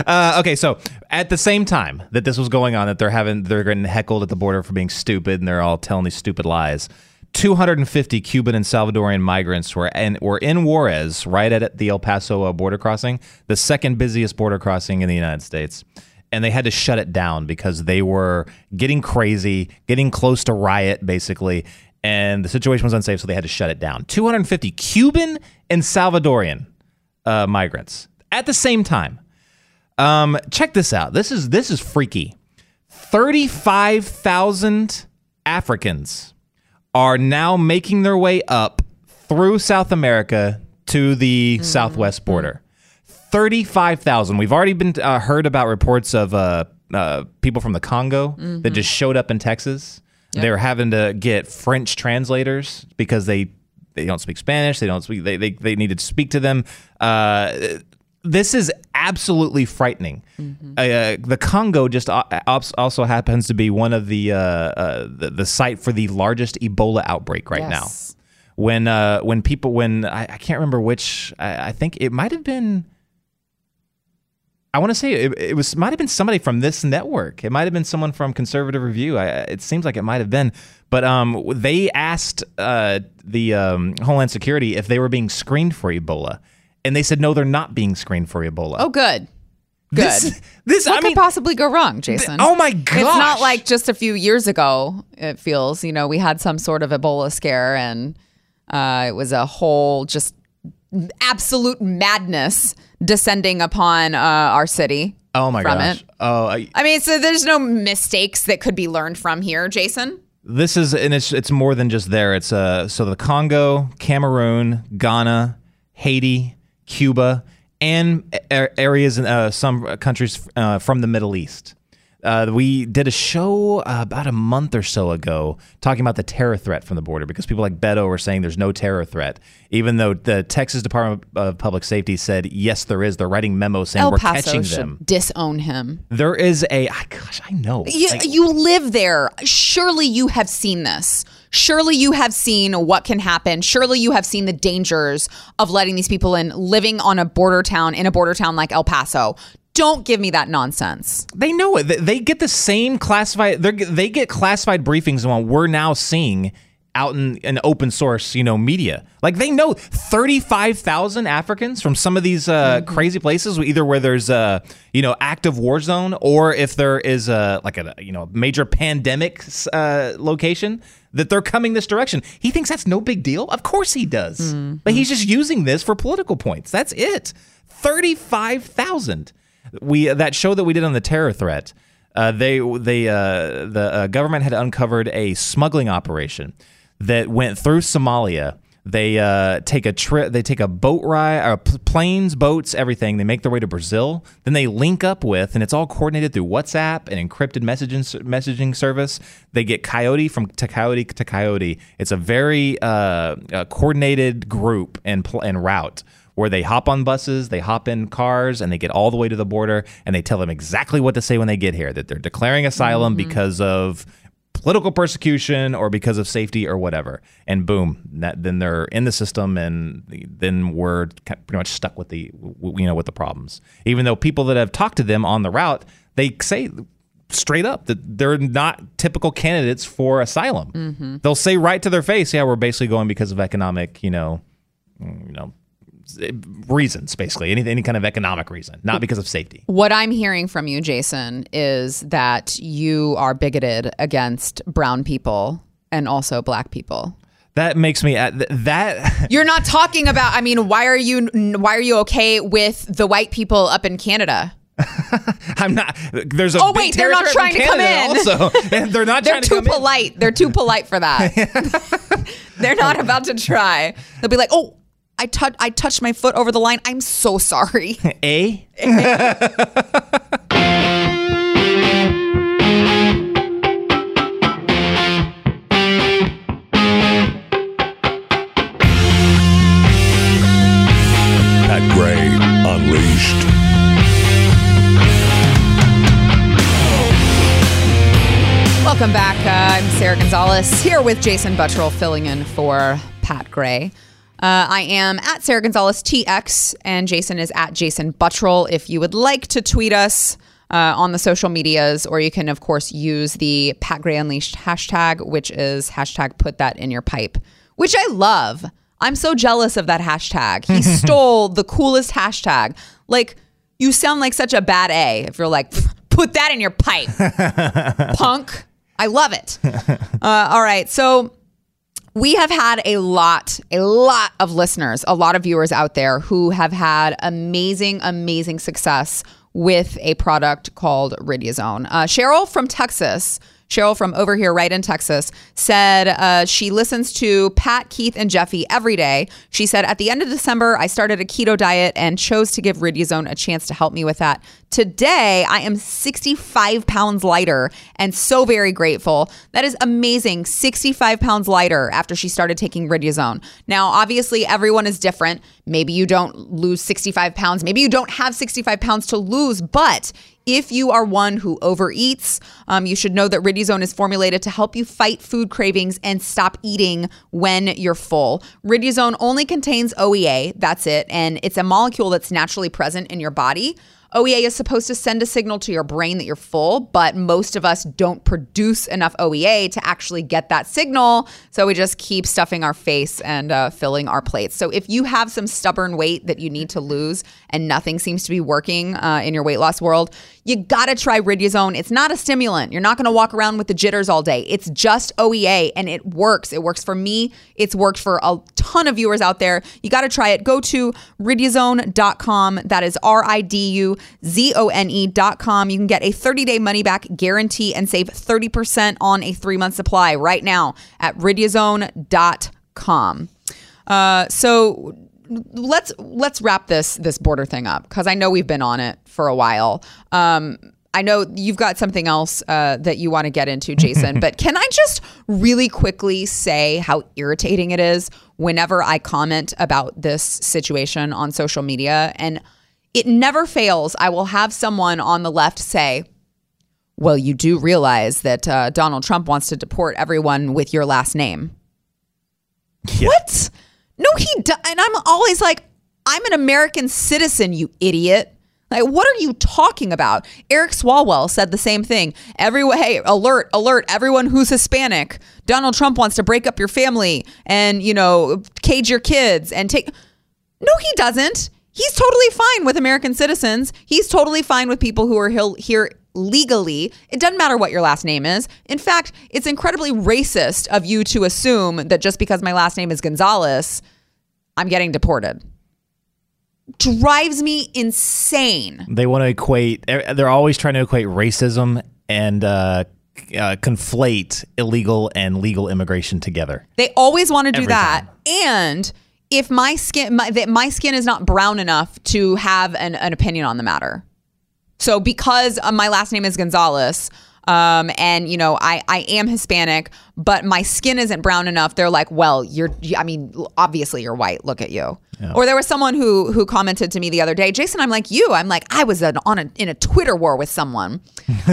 Uh, okay, so at the same time that this was going on, that they're having they're getting heckled at the border for being stupid, and they're all telling these stupid lies. 250 Cuban and Salvadorian migrants were and were in Juarez, right at the El Paso uh, border crossing, the second busiest border crossing in the United States. And they had to shut it down because they were getting crazy, getting close to riot, basically. And the situation was unsafe, so they had to shut it down. 250 Cuban and Salvadorian uh, migrants at the same time. Um, check this out. This is this is freaky. Thirty-five thousand Africans are now making their way up through South America to the southwest border. Thirty-five thousand. We've already been uh, heard about reports of uh, uh, people from the Congo that just showed up in Texas. They were having to get French translators because they they don't speak Spanish. They don't speak. They they, they needed to speak to them. Uh, this is absolutely frightening. Uh, the Congo just uh, also happens to be one of the, uh, uh, the the site for the largest Ebola outbreak right Yes. now. When uh, when people when I, I can't remember which I, I think it might have been. I want to say it, it was might have been somebody from this network. It might have been someone from Conservative Review. I, it seems like it might have been, but um, they asked uh, the um, Homeland Security if they were being screened for Ebola, and they said no, they're not being screened for Ebola. oh, good. Good. (laughs) This, this what I mean, could possibly go wrong, Jason? oh my god! It's not like just a few years ago. It feels, you know, we had some sort of Ebola scare, and uh, it was a whole just absolute madness descending upon uh, our city. oh my from gosh. it. Oh, I, I mean, so there's no mistakes that could be learned from here, Jason. this is and it's it's more than just there. It's uh so the Congo, Cameroon, Ghana, Haiti, Cuba, and areas in uh, some countries uh, from the Middle East. Uh, we did a show uh, about a month or so ago talking about the terror threat from the border because people like Beto were saying there's no terror threat, even though the Texas Department of Public Safety said yes, there is. They're writing memos saying El we're Paso catching them. disown him. There is a gosh, I know. You, Like, you live there. Surely you have seen this. Surely you have seen what can happen. Surely you have seen the dangers of letting these people in, living on a border town, in a border town like El Paso. Don't give me that nonsense. They know it. They- get the same classified. They they get classified briefings on what we're now seeing out in, in open source, you know, media. Like they know thirty five thousand Africans from some of these uh, crazy places, either where there's a you know active war zone or if there is a like a you know major pandemic uh, location that they're coming this direction. He thinks that's no big deal. Of course he does, but he's just using this for political points. That's it. Thirty five thousand we that show that we did on the terror threat. Uh, they they uh, the uh, government had uncovered a smuggling operation that went through Somalia. They uh, take a trip. They take a boat ride, or planes, boats, everything. They make their way to Brazil. Then they link up with, and it's all coordinated through WhatsApp and encrypted messaging messaging service. They get Coyote from to Coyote to Coyote. It's a very uh, uh, coordinated group and pl- and route where they hop on buses, they hop in cars, and they get all the way to the border, and they tell them exactly what to say when they get here that they're declaring asylum mm-hmm. because of political persecution or because of safety or whatever. And boom, that, then they're in the system, and then we're pretty much stuck with the you know with the problems. Even though people that have talked to them on the route, they say straight up that they're not typical candidates for asylum. Mm-hmm. They'll say right to their face, "Yeah, we're basically going because of economic, you know, mm, you know." Reasons basically any any kind of economic reason not because of safety What I'm hearing from you, Jason, is that you are bigoted against brown people and also black people. that makes me uh, th- that (laughs) You're not talking about. I mean, why are you? Why are you okay with the white people up in Canada? (laughs) i'm not there's a Oh, wait, they're not trying to come in. also (laughs) and they're not They're trying to too come in. polite. They're too polite for that. They're not about to try. They'll be like, "Oh, I touch I touched my foot over the line. I'm so sorry. (laughs) A. Pat Gray Unleashed. Welcome back. Uh, I'm Sara Gonzales here with Jason Buttrill filling in for Pat Gray. Uh, I am at Sara Gonzales TX, and Jason is at Jason Buttrill. If you would like to tweet us uh, on the social medias, or you can, of course, use the Pat Gray Unleashed hashtag, which is hashtag put that in your pipe, which I love. I'm so jealous of that hashtag. He (laughs) stole the coolest hashtag. Like, you sound like such a bad A if you're like, (laughs) put that in your pipe, (laughs) punk. I love it. Uh, all right. So, we have had a lot, a lot of listeners, a lot of viewers out there who have had amazing, amazing success with a product called Riduzone. Uh, Cheryl from Texas. Cheryl from over here, right in Texas, said uh, she listens to Pat, Keith, and Jeffy every day. She said, At the end of December, I started a keto diet and chose to give Riduzone a chance to help me with that. Today, I am 65 pounds lighter and so very grateful. That is amazing. 65 pounds lighter after she started taking Riduzone. Now, obviously, everyone is different. Maybe you don't lose 65 pounds. Maybe you don't have 65 pounds to lose, but if you are one who overeats, um, you should know that Riduzone is formulated to help you fight food cravings and stop eating when you're full. Riduzone only contains OEA, that's it, and it's a molecule that's naturally present in your body. OEA is supposed to send a signal to your brain that you're full, but most of us don't produce enough OEA to actually get that signal. So we just keep stuffing our face and uh, filling our plates. So if you have some stubborn weight that you need to lose and nothing seems to be working uh, in your weight loss world, you gotta try Riduzone. It's not a stimulant. You're not gonna walk around with the jitters all day. It's just OEA and it works. It works for me. It's worked for a ton of viewers out there. You gotta try it. Go to riduzone.com. That is R I D U Z O N E.com. You can get a 30 day money back guarantee and save 30% on a three month supply right now at riduzone.com. Uh, so let's let's wrap this this border thing up because I know we've been on it for a while. Um, I know you've got something else uh, that you want to get into, Jason. (laughs) but can I just really quickly say how irritating it is whenever I comment about this situation on social media, and it never fails. I will have someone on the left say. Well, you do realize that uh, Donald Trump wants to deport everyone with your last name. What? No, he do- and I'm always like, I'm an American citizen, you idiot. Like, what are you talking about? Eric Swalwell said the same thing. Everyone, hey, alert, alert, everyone who's Hispanic. Donald Trump wants to break up your family and, you know, cage your kids and take. No, he doesn't. He's totally fine with American citizens. He's totally fine with people who are here legally. It doesn't matter what your last name is. In fact, it's incredibly racist of you to assume that just because my last name is Gonzales, I'm getting deported. Drives me insane. They want to equate. They're always trying to equate racism and uh, uh, conflate illegal and legal immigration together. They always want to do Every that. time. And if my skin my, that my skin is not brown enough to have an, an opinion on the matter. So because uh, my last name is Gonzales, um, and you know I I am Hispanic, but my skin isn't brown enough. They're like, well, you're. I mean, obviously you're white. Look at you. Or there was someone who who commented to me the other day, Jason. I'm like you. I'm like I was an, on a, in a Twitter war with someone.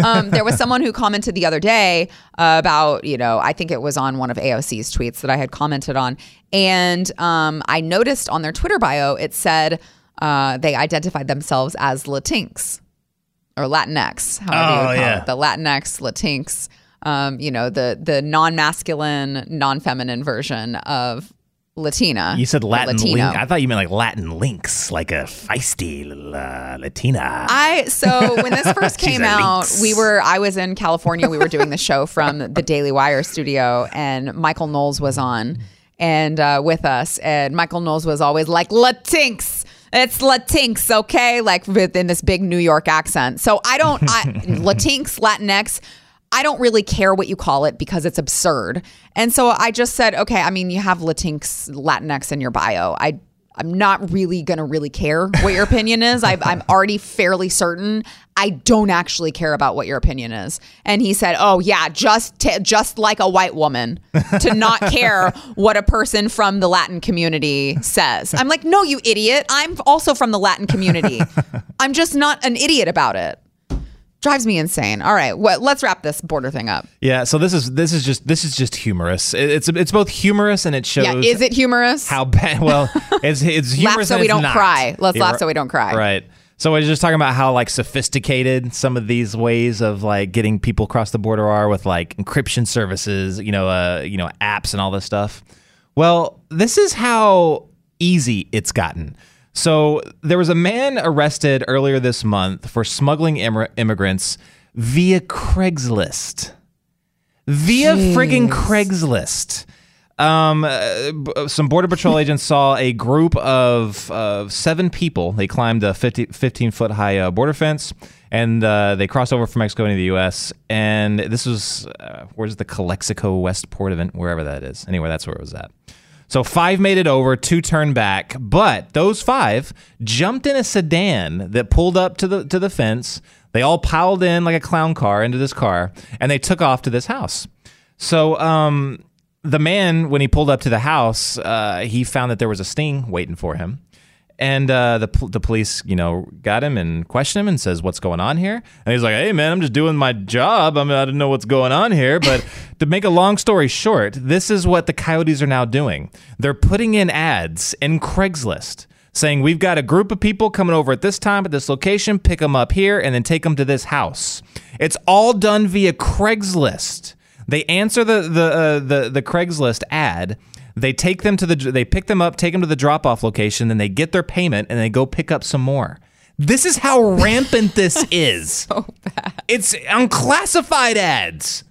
Um, there was someone who commented the other day uh, about you know I think it was on one of AOC's tweets that I had commented on, and um, I noticed on their Twitter bio it said uh, they identified themselves as Latinx or Latinx, however you Oh, would call yeah. it, the Latinx, Latinx, um, you know, the the non-masculine, non-feminine version of Latina. You said Latin link. I thought you meant like Latin links, like a feisty uh, Latina. I so when this (laughs) first came out, we were I was in California. We were doing the show from the Daily Wire studio, and Michael Knowles was on and uh, with us, and Michael Knowles was always like Latinx. It's Latinx, okay? Like within this big New York accent. So I don't I, (laughs) Latinx, Latinx. I don't really care what you call it because it's absurd. And so I just said, okay, I mean, you have Latinx, Latinx in your bio. I I'm not really gonna really care what your opinion is. I, I'm already fairly certain I don't actually care about what your opinion is. And he said, "Oh yeah, just t- just like a white woman to not (laughs) care what a person from the Latin community says." I'm like, "No, you idiot! I'm also from the Latin community. (laughs) I'm just not an idiot about it." Drives me insane. All right, what, let's wrap this border thing up. Yeah, so this is this is just this is just humorous. It- It's it's both humorous and it shows Yeah, is it humorous? how bad. (laughs) Well, (laughs) it's it's humorous. Laugh so we don't not. cry. Let's Yeah, laugh so we don't cry. Right. So I was just talking about how like sophisticated some of these ways of like getting people across the border are with like encryption services, you know, uh, you know, apps and all this stuff. Well, this is how easy it's gotten. So there was a man arrested earlier this month for smuggling immig- immigrants via Craigslist. Via friggin' Craigslist. Um, uh, b- some border patrol (laughs) agents saw a group of uh, seven people. They climbed a 50, 15 foot high uh, border fence and uh, they crossed over from Mexico into the U.S. And this was uh, where's the Calexico West Port event, wherever that is. Anyway, that's where it was at. So five made it over, two turned back, but those five jumped in a sedan that pulled up to the to the fence. They all piled in like a clown car into this car, and they took off to this house. So um, the man, when he pulled up to the house, uh, he found that there was a sting waiting for him. And uh, the the police, you know, got him and questioned him and says, "What's going on here?" And he's like, "Hey, man, I'm just doing my job. I mean, I don't know what's going on here." But (laughs) to make a long story short, this is what the coyotes are now doing. They're putting in ads in Craigslist saying, "We've got a group of people coming over at this time at this location. Pick them up here and then take them to this house." It's all done via Craigslist. They answer the the uh, the the Craigslist ad. They take them to the they pick them up, take them to the drop off location, then they get their payment and they go pick up some more. This is how rampant this (laughs) is. so bad. It's unclassified ads.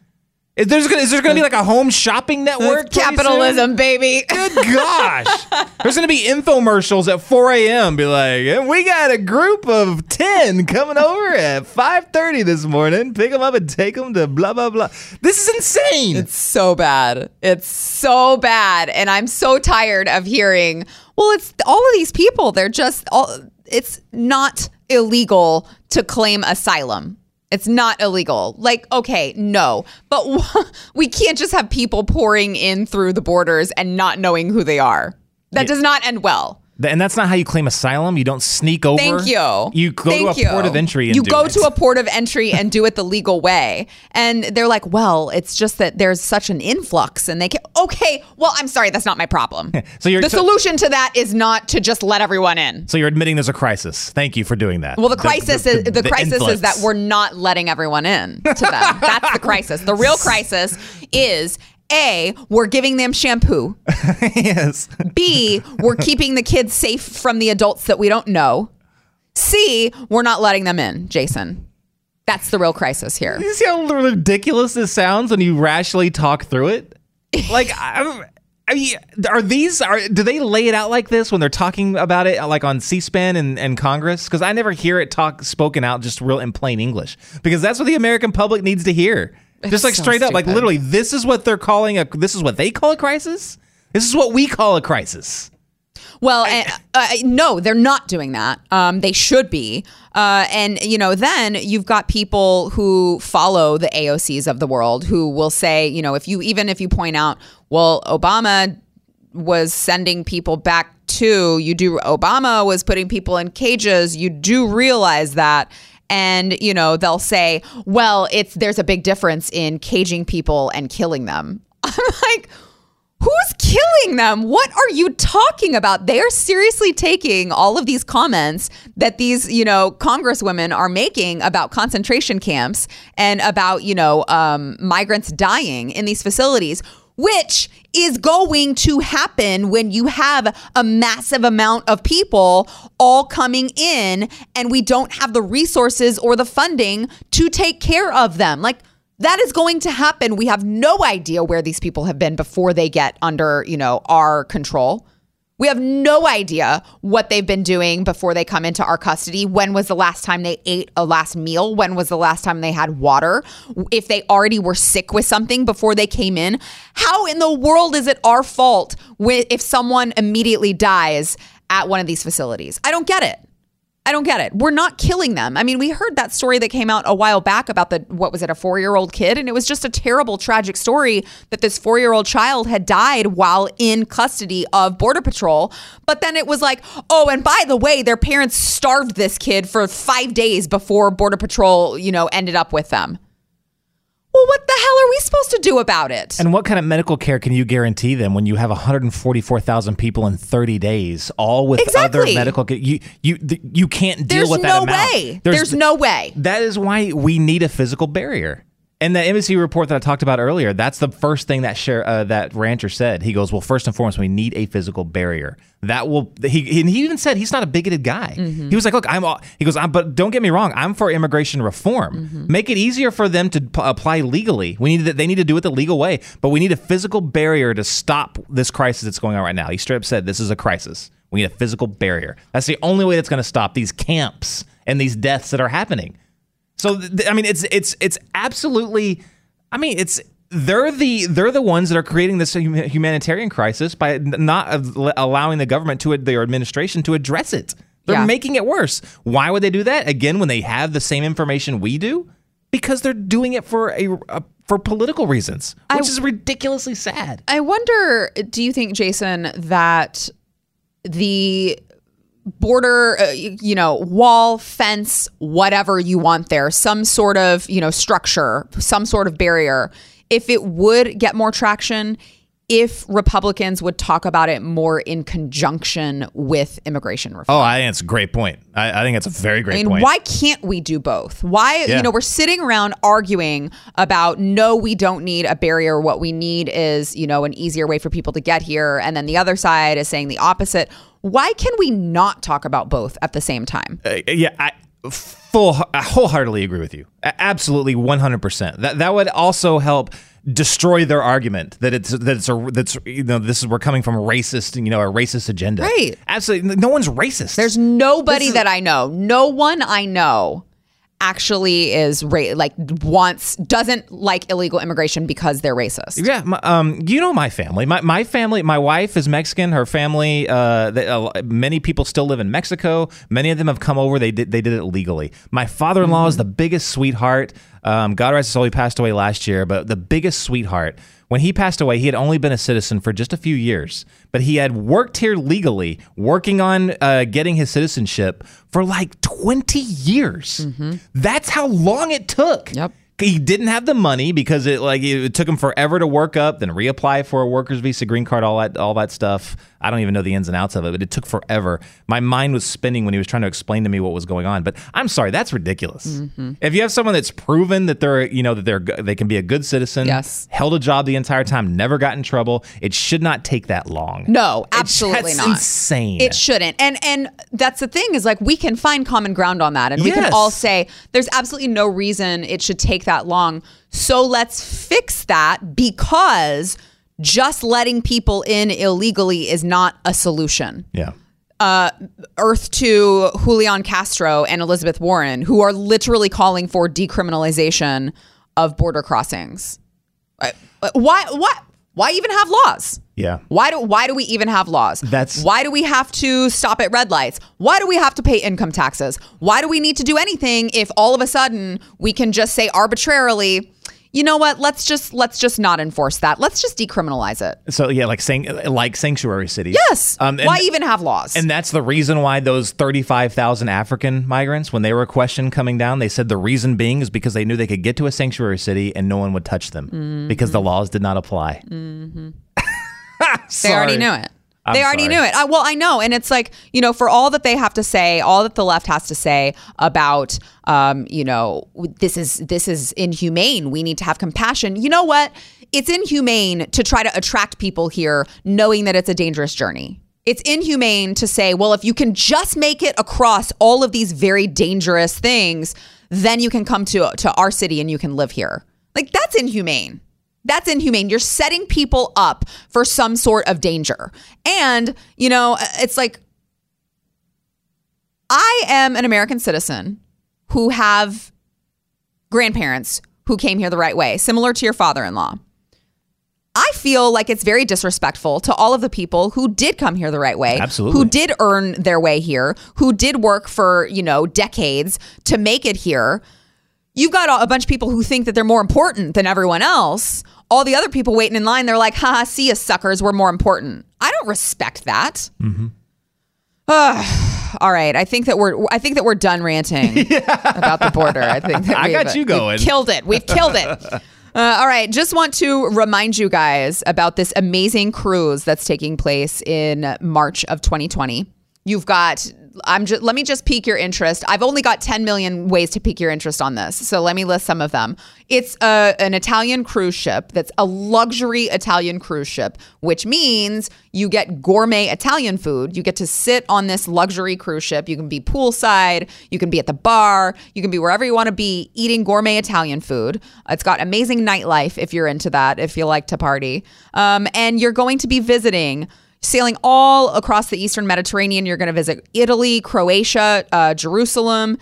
Is there's gonna, is there going to be like a home shopping network? Capitalism, baby. Good gosh. There's going to be infomercials at 4 a.m. Be like, "And we got a group of 10 coming over at 5.30 this morning. Pick them up and take them to blah, blah, blah. This is insane. It's so bad. It's so bad. And I'm so tired of hearing, well, it's all of these people. They're just all, it's not illegal to claim asylum. It's not illegal. Like, okay, no, but (laughs) we can't just have people pouring in through the borders and not knowing who they are. That does not end well. And that's not how you claim asylum. You don't sneak over. Thank you. You go Thank to a you. port of entry and you go it. to a port of entry and do it the legal way. And they're like, well, it's just that there's such an influx, and they can. Okay, well, I'm sorry, that's not my problem. (laughs) So you're- the so- solution to that is not to just let everyone in. So you're admitting there's a crisis. Thank you for doing that. Well, the crisis is the, crisis influx. is that we're not letting everyone in to them. That's the crisis. The real (laughs) crisis is. A, we're giving them shampoo. (laughs) yes. B, we're keeping the kids safe from the adults that we don't know. C, we're not letting them in, Jason. That's the real crisis here. You see how ridiculous this sounds when you rationally talk through it? (laughs) Like, I, I mean, are these are do they lay it out like this when they're talking about it, like on C-SPAN and, and Congress? Because I never hear it talk spoken out just real in plain English. Because that's what the American public needs to hear. Just like so straight up, like literally, this is what they're calling a. This is what they call a crisis. This is what we call a crisis. Well, and, uh, no, they're not doing that. Um, they should be. Uh, and, you know, then you've got people who follow the AOCs of the world who will say, you know, if you, even if you point out, well, Obama was sending people back to, you do, Obama was putting people in cages, you do realize that. And, you know, they'll say, well, it's, there's a big difference in caging people and killing them. (laughs) I'm like, Who's killing them? What are you talking about? They are seriously taking all of these comments that these, you know, congresswomen are making about concentration camps and about, you know, um, migrants dying in these facilities, which is going to happen when you have a massive amount of people all coming in and we don't have the resources or the funding to take care of them. Like, that is going to happen. We have no idea where these people have been before they get under, you know, our control. We have no idea what they've been doing before they come into our custody. When was the last time they ate a last meal? When was the last time they had water? If they already were sick with something before they came in, how in the world is it our fault if someone immediately dies at one of these facilities? I don't get it. I don't get it. We're not killing them. I mean, we heard that story that came out a while back about the what was it, a four year old kid, and it was just a terrible, tragic story that this four year old child had died while in custody of Border Patrol. But then it was like, oh, and by the way, their parents starved this kid for five days before Border Patrol, you know, ended up with them. Well, what the hell are we supposed to do about it? And what kind of medical care can you guarantee them when you have 144,000 people in 30 days, all with other medical? ca- You you you can't deal There's with that there's no amount. way. There's no way. That is why we need a physical barrier. And the embassy report that I talked about earlier, that's the first thing that share, uh, that rancher said. He goes, "Well, first and foremost, we need a physical barrier. That will." He and he even said he's not a bigoted guy. Mm-hmm. He was like, "Look, I'm." All, he goes, I'm, "But don't get me wrong, I'm for immigration reform. Mm-hmm. Make it easier for them to p- apply legally. We need to, they need to do it the legal way, but we need a physical barrier to stop this crisis that's going on right now." He straight up said, "This is a crisis. We need a physical barrier. That's the only way that's going to stop these camps and these deaths that are happening." So I mean, it's it's it's absolutely. I mean, it's they're the they're the ones that are creating this hum- humanitarian crisis by not al- allowing the government to their administration to address it. They're Yeah. making it worse. Why would they do that again when they have the same information we do? Because they're doing it for a, a for political reasons, which is ridiculously sad. I wonder, do you think, Jason, that the border, uh, you know, wall, fence, whatever you want there, some sort of, you know, structure, some sort of barrier, if it would get more traction, if Republicans would talk about it more in conjunction with immigration reform? Oh, I think it's a great point. I, I think it's a very great I mean, point. why can't we do both? Why, Yeah. you know, we're sitting around arguing about no, we don't need a barrier. What we need is, you know, an easier way for people to get here. And then the other side is saying the opposite. Why can we not talk about both at the same time? Uh, yeah, I full I wholeheartedly agree with you. Absolutely, one hundred percent. That that would also help destroy their argument that it's that it's a that's you know this is we're coming from a racist you know a racist agenda. Right. Absolutely, no one's racist. There's nobody is- that I know, no one I know actually is ra- like wants doesn't like illegal immigration because they're racist. Yeah, my, um, you know my family. My my family. My wife is Mexican. Her family. Uh, they, uh, many people still live in Mexico. Many of them have come over. They did they did it legally. My father-in-law is the biggest sweetheart. Um, God rest his soul. He passed away last year, but the biggest sweetheart. When he passed away, he had only been a citizen for just a few years, but he had worked here legally, working on uh, getting his citizenship for like 20 years. That's how long it took. Yep. He didn't have the money because it like it took him forever to work up, then reapply for a worker's visa, green card, all that all that stuff. I don't even know the ins and outs of it, but it took forever. My mind was spinning when he was trying to explain to me what was going on. But I'm sorry, that's ridiculous. Mm-hmm. If you have someone that's proven that they're you know that they're they can be a good citizen, Yes. held a job the entire time, never got in trouble, it should not take that long. No, absolutely that's not. insane. It shouldn't. And and that's the thing is like we can find common ground on that and we can all say there's absolutely no reason it should take that long. So let's fix that because just letting people in illegally is not a solution. yeah. Earth to Julian Castro and Elizabeth Warren, who are literally calling for decriminalization of border crossings. Uh, Why? Why? Why even have laws? Yeah. Why do Why do we even have laws? That's- why do we have to stop at red lights? Why do we have to pay income taxes? Why do we need to do anything if all of a sudden we can just say arbitrarily? You know what? Let's just let's just not enforce that. Let's just decriminalize it. So yeah, like saying like sanctuary cities. Yes. Um, and- why even have laws? And that's the reason why those 35,000 African migrants, when they were questioned coming down, they said the reason being is because they knew they could get to a sanctuary city and no one would touch them because the laws did not apply. (laughs) They already knew it. I'm they already sorry. knew it. I, well, I know, and it's like you know, for all that they have to say, all that the left has to say about, um, you know, this is this is inhumane. We need to have compassion. You know what? It's inhumane to try to attract people here, knowing that it's a dangerous journey. It's inhumane to say, well, if you can just make it across all of these very dangerous things, then you can come to to our city and you can live here. Like that's inhumane. That's inhumane. You're setting people up for some sort of danger. And, you know, it's like I am an American citizen who have grandparents who came here the right way, similar to your father in law. I feel like it's very disrespectful to all of the people who did come here the right way, Absolutely. who did earn their way here, who did work for, you know, decades to make it here. You've got a bunch of people who think that they're more important than everyone else. All the other people waiting in line, they're like, haha, see you suckers, we're more important. I don't respect that. Ugh. all right, I think that we're I think that we're done ranting (laughs) about the border. I think that (laughs) I got you going. We've killed it. We've killed it. (laughs) Uh, all right, just want to remind you guys about this amazing cruise that's taking place in March of 2020. You've got I'm just let me just pique your interest. I've only got 10 million ways to pique your interest on this. So let me list some of them. It's a, an Italian cruise ship that's a luxury Italian cruise ship, which means you get gourmet Italian food. You get to sit on this luxury cruise ship. You can be poolside, you can be at the bar, you can be wherever you want to be eating gourmet Italian food. It's got amazing nightlife if you're into that, if you like to party. Um, and you're going to be visiting sailing all across the Eastern Mediterranean. You're going to visit Italy, Croatia, uh, Jerusalem,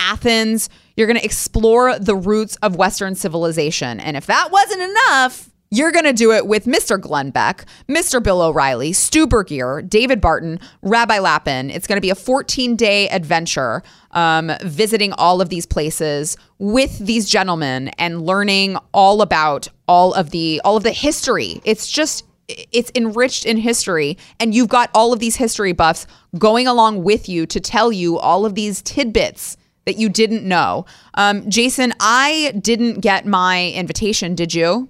Athens. You're going to explore the roots of Western civilization. And if that wasn't enough, you're going to do it with Mr. Glenn Beck, Mr. Bill O'Reilly, Stu Burguiere, David Barton, Rabbi Lappin. It's going to be a 14 day adventure um, visiting all of these places with these gentlemen and learning all about all of the all of the history. It's just it's enriched in history and you've got all of these history buffs going along with you to tell you all of these tidbits that you didn't know. Um, Jason, I didn't get my invitation. Did you?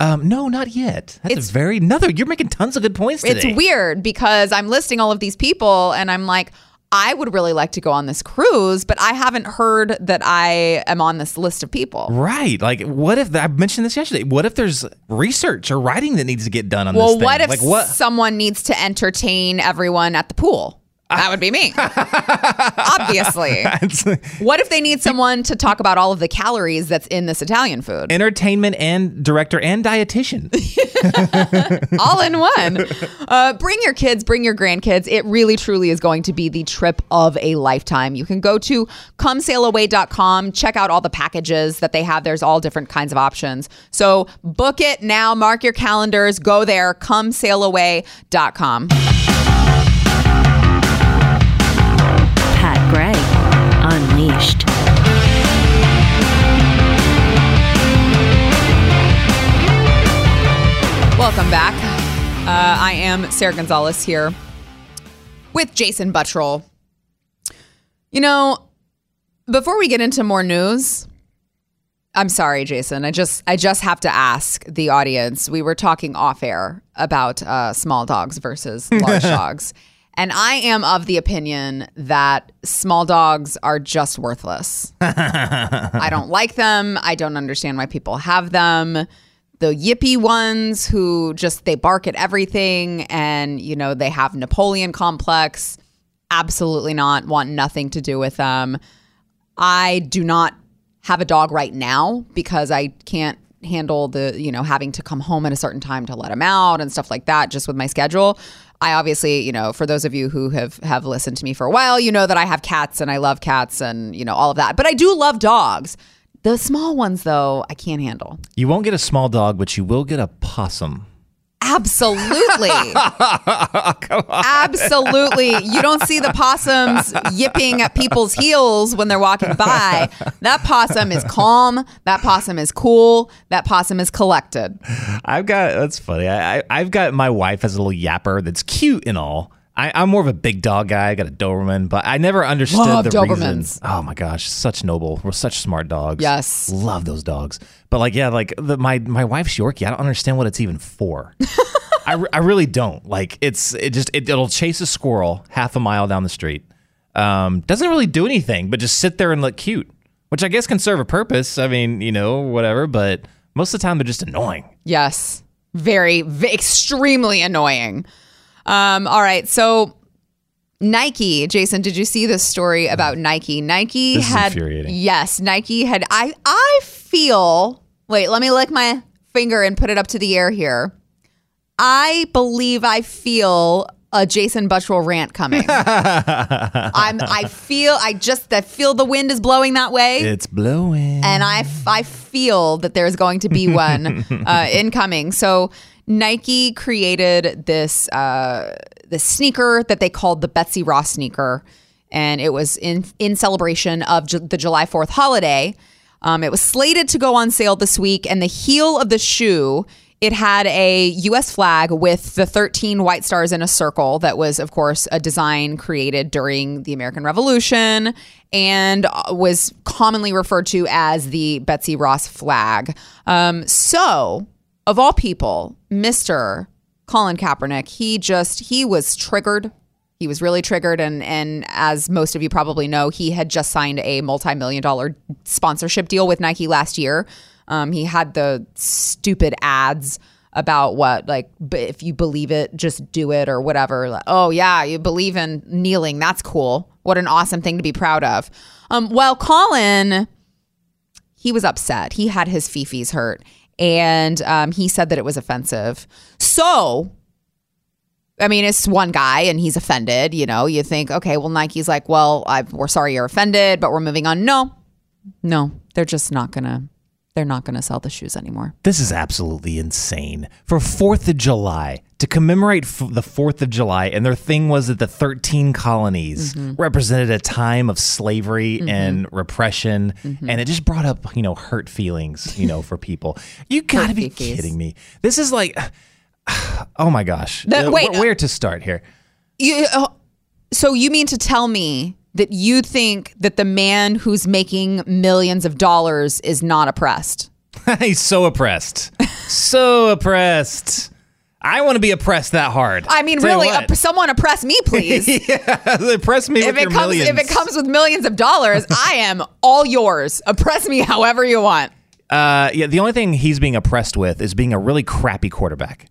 Um, no, not yet. That's It's- a very another. You're making tons of good points today. It's weird because I'm listing all of these people and I'm like, I would really like to go on this cruise, but I haven't heard that I am on this list of people. Right. Like, what if I mentioned this yesterday? What if there's research or writing that needs to get done on Well, this Well, what if like what? someone needs to entertain everyone at the pool? That would be me. (laughs) Obviously. What if they need someone to talk about all of the calories that's in this Italian food? Entertainment and director and dietitian. (laughs) all in one. Uh, bring your kids, bring your grandkids. It really, truly is going to be the trip of a lifetime. You can go to comesailaway.com, check out all the packages that they have. There's all different kinds of options. So book it now, mark your calendars, go there, comesailaway.com. Unleashed. Welcome back. Uh, I am Sara Gonzales here with Jason Buttrill. You know, before we get into more news, I'm sorry, Jason. I just I just have to ask the audience. We were talking off air about uh, small dogs versus large (laughs) dogs, and I am of the opinion that small dogs are just worthless. I don't (laughs) like them. I don't understand why people have them. The yippy ones who just they bark at everything and you know they have Napoleon complex. Absolutely not. Want nothing to do with them. I do not have a dog right now because I can't handle the, you know, having to come home at a certain time to let him out and stuff like that just with my schedule. I obviously, you know, for those of you who have have listened to me for a while, you know that I have cats and I love cats and, you know, all of that. But I do love dogs. The small ones though, I can't handle. You won't get a small dog, but you will get a possum. Absolutely. (laughs) Absolutely. You don't see the possums yipping at people's heels when they're walking by. That possum is calm. That possum is cool. That possum is collected. I've got that's funny. I, I I've got my wife as a little yapper that's cute and all. I, I'm more of a big dog guy. I got a Doberman, but I never understood Love the Dobermans. reason. Oh my gosh, such noble. We're such smart dogs. Yes. love those dogs. But like, yeah, like the, my my wife's Yorkie. I don't understand what it's even for. (laughs) I, re- I really don't. Like, it's it just it, it'll chase a squirrel half a mile down the street. Um, doesn't really do anything, but just sit there and look cute, which I guess can serve a purpose. I mean, you know, whatever. But most of the time, they're just annoying. Yes. Very, v- extremely annoying. Um, all right. So Nike, Jason, did you see this story about Nike? Nike This is had infuriating. yes, Nike had I I feel wait, let me lick my finger and put it up to the air here. I believe I feel a Jason Buttrill rant coming. (laughs) I'm I feel I just I feel the wind is blowing that way. It's blowing. and I, f- I feel that there's going to be one (laughs) uh, incoming. So Nike created this uh, sneaker that they called the Betsy Ross sneaker, and it was in in celebration of Ju- the July Fourth holiday. Um, it was slated to go on sale this week, and the heel of the shoe. It had a U.S. flag with the 13 white stars in a circle. That was, of course, a design created during the American Revolution and uh, was commonly referred to as the Betsy Ross flag. Um, so, of all people, Mr. Colin Kaepernick, he just he was triggered. He was really triggered, and and as most of you probably know, he had just signed a multi-million dollar sponsorship deal with Nike last year. Um, he had the stupid ads about what like if you believe it just do it or whatever Like, oh yeah you believe in kneeling that's cool what an awesome thing to be proud of um, well colin he was upset he had his fifis hurt and um, he said that it was offensive so I mean, it's one guy and he's offended. You know, you think, okay, well, Nike's like, well, i we're sorry you're offended, but we're moving on. No, no, they're just not gonna. They're not gonna sell the shoes anymore. This is absolutely insane. For 4th of July, to commemorate f- the 4th of July, and their thing was that the 13 colonies Mm-hmm. represented a time of slavery and repression, Mm-hmm. and it just brought up, you know, hurt feelings, you know, for people. You (laughs) gotta be fifis. kidding me. This is like, (sighs) oh my gosh. The- Uh, wait, wh- where to start here? You, uh, so you mean to tell me that you think that the man who's making millions of dollars is not oppressed? (laughs) He's so oppressed. so oppressed. I want to be oppressed that hard. I mean, Tell really, someone oppress me, (laughs) please. yeah, oppress me if with it your comes millions. if it comes with millions of dollars, (laughs) I am all yours. Oppress me however you want. Uh, yeah, the only thing he's being oppressed with is being a really crappy quarterback.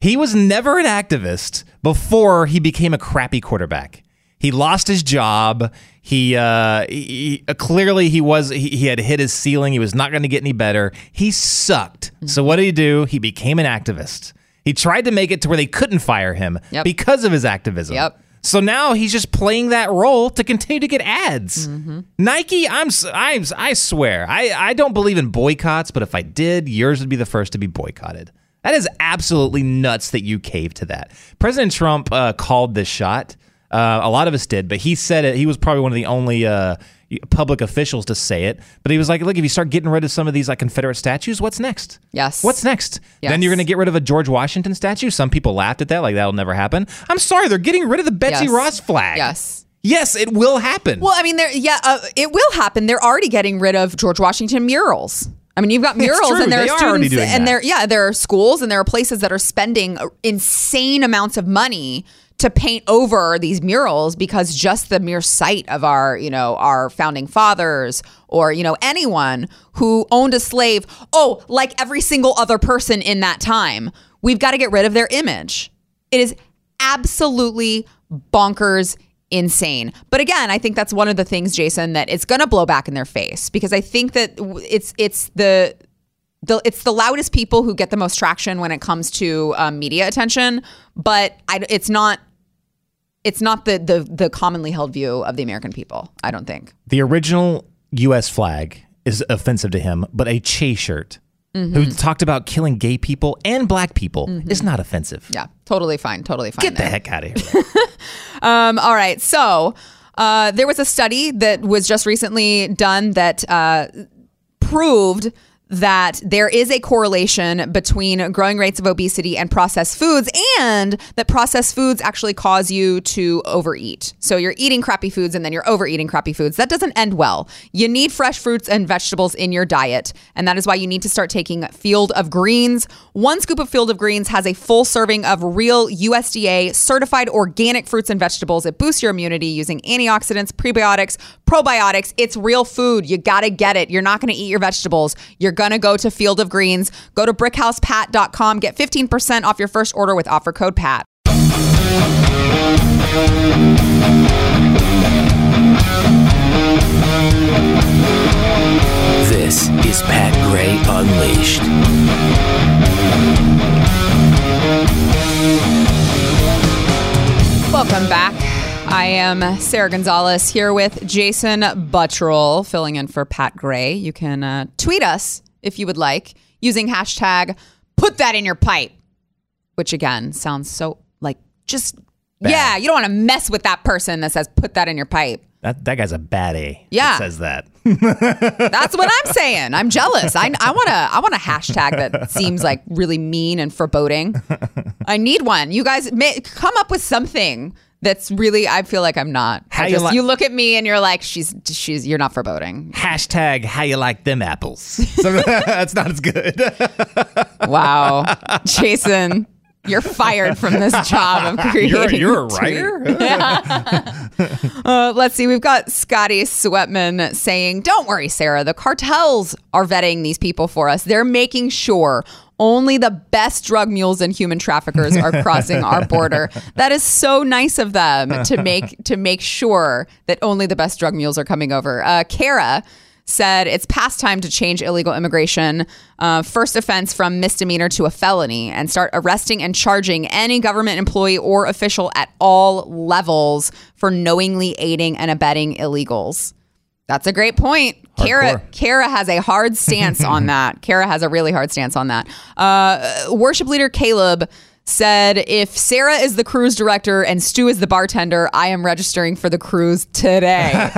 He was never an activist before he became a crappy quarterback. He lost his job. He, uh, he, he- clearly he was he, he had hit his ceiling. He was not going to get any better. He sucked. So what did he do? He became an activist. He tried to make it to where they couldn't fire him Yep. because of his activism. Yep. So now he's just playing that role to continue to get ads. Mm-hmm. Nike, I'm, I'm, I swear, I, I don't believe in boycotts, but if I did, yours would be the first to be boycotted. That is absolutely nuts that you caved to that. President Trump uh, called this shot. Uh, a lot of us did, but he said it. He was probably one of the only uh, public officials to say it. But he was like, "Look, if you start getting rid of some of these like Confederate statues, what's next? Yes. What's next? Yes. Then you're going to get rid of a George Washington statue. Some people laughed at that, like that'll never happen. I'm sorry, they're getting rid of the Betsy Yes. Ross flag. Yes. Yes, it will happen. Well, I mean. Yeah, uh, it will happen. They're already getting rid of George Washington murals. I mean, you've got (laughs) murals, and there They are are students, doing and that. there, yeah, there are schools, and there are places that are spending insane amounts of money to paint over these murals because just the mere sight of our, you know, our founding fathers or you know anyone who owned a slave, oh, like every single other person in that time, we've got to get rid of their image. It is absolutely bonkers insane. But again, I think that's one of the things Jason that it's going to blow back in their face because I think that it's it's the the, it's the loudest people who get the most traction when it comes to um, media attention, but I, it's not it's not the, the the commonly held view of the American people. I don't think. the original U.S. flag is offensive to him, but a Che shirt Mm-hmm. who talked about killing gay people and black people is not offensive. Yeah, totally fine, totally fine. Get the heck out of here. (laughs) Um, all right. So uh, there was a study that was just recently done that uh, proved that there is a correlation between growing rates of obesity and processed foods, and that processed foods actually cause you to overeat. So you're eating crappy foods and then you're overeating crappy foods. That doesn't end well. You need fresh fruits and vegetables in your diet, and that is why you need to start taking Field of Greens. One scoop of Field of Greens has a full serving of real USDA certified organic fruits and vegetables. It boosts your immunity using antioxidants, prebiotics, probiotics. It's real food. You got to get it. You're not to eat your vegetables. You're going to go to Field of Greens. Go to brickhousepat.com. Get 15% off your first order with offer code PAT. This is Pat Gray Unleashed. Welcome back. I am Sara Gonzales here with Jason Buttrill, filling in for Pat Gray. You can uh, tweet us if you would like using hashtag put that in your pipe, which again sounds so like just, yeah, you don't want to mess with that person that says put that in your pipe. That that guy's a bad A. Yeah. says that. (laughs) That's what I'm saying. I'm jealous. I, I want to I want a hashtag that seems like really mean and foreboding. I need one. You guys may, come up with something that's really. I feel like I'm not. How I you just, li- you look at me and you're like, she's she's. You're not foreboding. Hashtag how you like them apples. (laughs) So (laughs) that's not as good. (laughs) Wow, Jason. You're fired from this job of creating. You're, you're a writer. Uh, let's see. We've got Scotty Sweatman saying, Don't worry, Sara. The cartels are vetting these people for us. They're making sure only the best drug mules and human traffickers are crossing our (laughs) border. That is so nice of them to make to make sure that only the best drug mules are coming over. Uh, Kara said it's past time to change illegal immigration uh, first offense from misdemeanor to a felony and start arresting and charging any government employee or official at all levels for knowingly aiding and abetting illegals. That's a great point. Kara, Kara has a hard stance on (laughs) that. Kara has a really hard stance on that. Uh, worship leader Caleb said, if Sara is the cruise director and Stu is the bartender, I am registering for the cruise today. (laughs)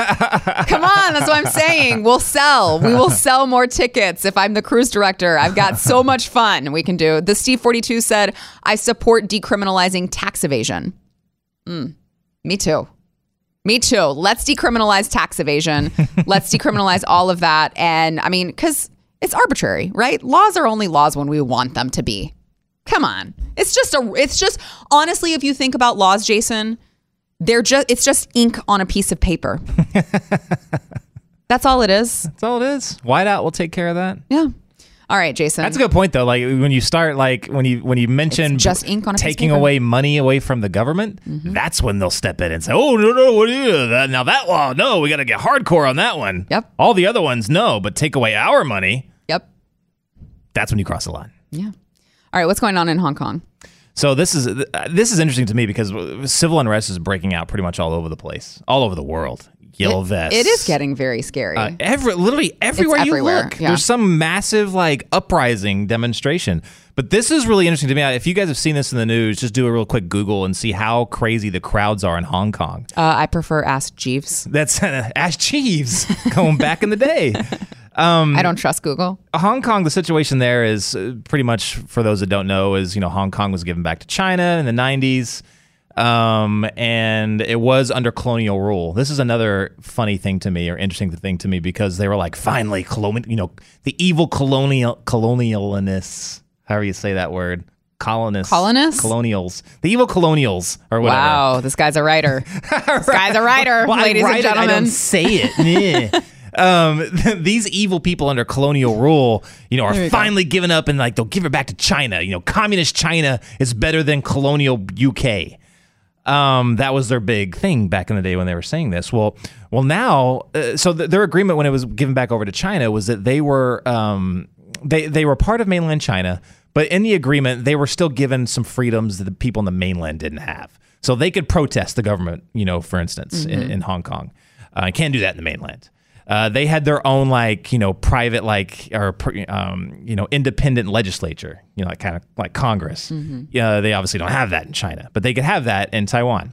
Come on, that's what I'm saying. We'll sell. We will sell more tickets if I'm the cruise director. I've got so much fun we can do. The Steve 42 said, I support decriminalizing tax evasion. Mm, me too. Me too. Let's decriminalize tax evasion. (laughs) Let's decriminalize all of that. And I mean, because it's arbitrary, right? Laws are only laws when we want them to be. Come on. It's just a, it's just, honestly, if you think about laws, Jason, they're just, it's just ink on a piece of paper. (laughs) That's all it is. That's all it is. Whiteout will take care of that. Yeah. All right, Jason. That's a good point though. Like when you start like when you when you mention It's just ink on taking. Mm-hmm. away money away from the government, that's when they'll step in and say, "Oh no no what is that? Now that law, no, we got to get hardcore on that one." Yep. All the other ones, no, but take away our money. Yep. That's when you cross the line. Yeah. All right, what's going on in Hong Kong? So this is this is interesting to me because civil unrest is breaking out pretty much all over the place, all over the world. Yellow It- vests. It is getting very scary. Uh, every literally everywhere you everywhere, look, yeah. there's some massive like uprising demonstration. But this is really interesting to me. If you guys have seen this in the news, just do a real quick Google and see how crazy the crowds are in Hong Kong. uh, I prefer Ask Jeeves. That's (laughs) Ash Cheeves going back in the day. (laughs) I don't trust Google. Hong Kong, the situation there is uh, pretty much for those that don't know is you know Hong Kong was given back to China in the 90s. Um, and it was under colonial rule. This is another funny thing to me or interesting thing to me because they were like, finally, colonial, you know, the evil colonial colonialists, however you say that word, colonists, Colonists? colonials, the evil colonials or whatever. Wow, this guy's a writer. (laughs) this guy's a writer, Well, ladies and it, I gentlemen. don't say it. (laughs) Um, (laughs) these evil people under colonial rule, you know, are finally giving up and like they'll give it back to China. You know, communist China is better than colonial UK. Um, that was their big thing back in the day when they were saying this. Well, well now, uh, so th- their agreement when it was given back over to China was that they were um, they they were part of mainland China, but in the agreement they were still given some freedoms that the people in the mainland didn't have. So they could protest the government, you know, for instance, in, in Hong Kong. Uh, can't do that in the mainland. Uh, they had their own like you know private like or um, you know independent legislature you know like kind of like Congress. Yeah, they obviously don't have that in China, but they could have that in Taiwan.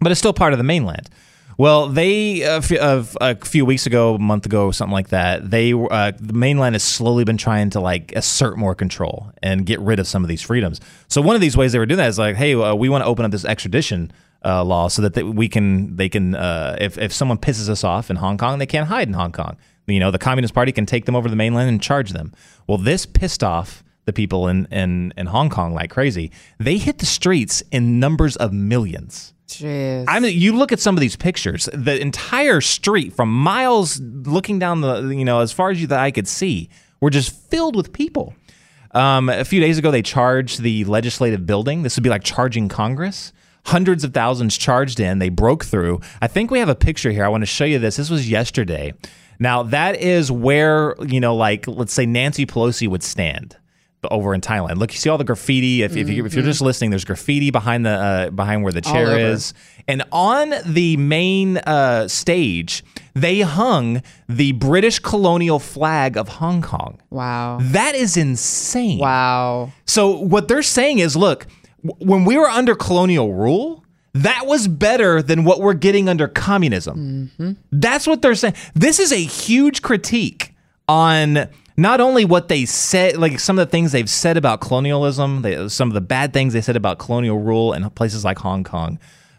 But it's still part of the mainland. Well, they a few, of a few weeks ago, a month ago, something like that. They uh, the mainland has slowly been trying to like assert more control and get rid of some of these freedoms. So one of these ways they were doing that is like, hey, uh, we want to open up this extradition uh, law so that they, we can they can uh, if if someone pisses us off in Hong Kong, they can't hide in Hong Kong. You know, the Communist Party can take them over to the mainland and charge them. Well, this pissed off the people in in, in Hong Kong like crazy. They hit the streets in numbers of millions. Jeez. I mean, you look at some of these pictures. The entire street, from miles looking down the, you know, as far as you that I could see, were just filled with people. Um, a few days ago, they charged the legislative building. This would be like charging Congress. Hundreds of thousands charged in. They broke through. I think we have a picture here. I want to show you this. This was yesterday. Now that is where you know, like let's say Nancy Pelosi would stand over in Thailand. Look, you see all the graffiti. If, if, you, if you're just listening, there's graffiti behind the uh, behind where the chair is, and on the main uh, stage, they hung the British colonial flag of Hong Kong. Wow. That is insane. Wow. So what they're saying is, look, when we were under colonial rule, that was better than what we're getting under communism. That's what they're saying. This is a huge critique on not only what they said, like some of the things they've said about colonialism, they, some of the bad things they said about colonial rule in places like Hong Kong,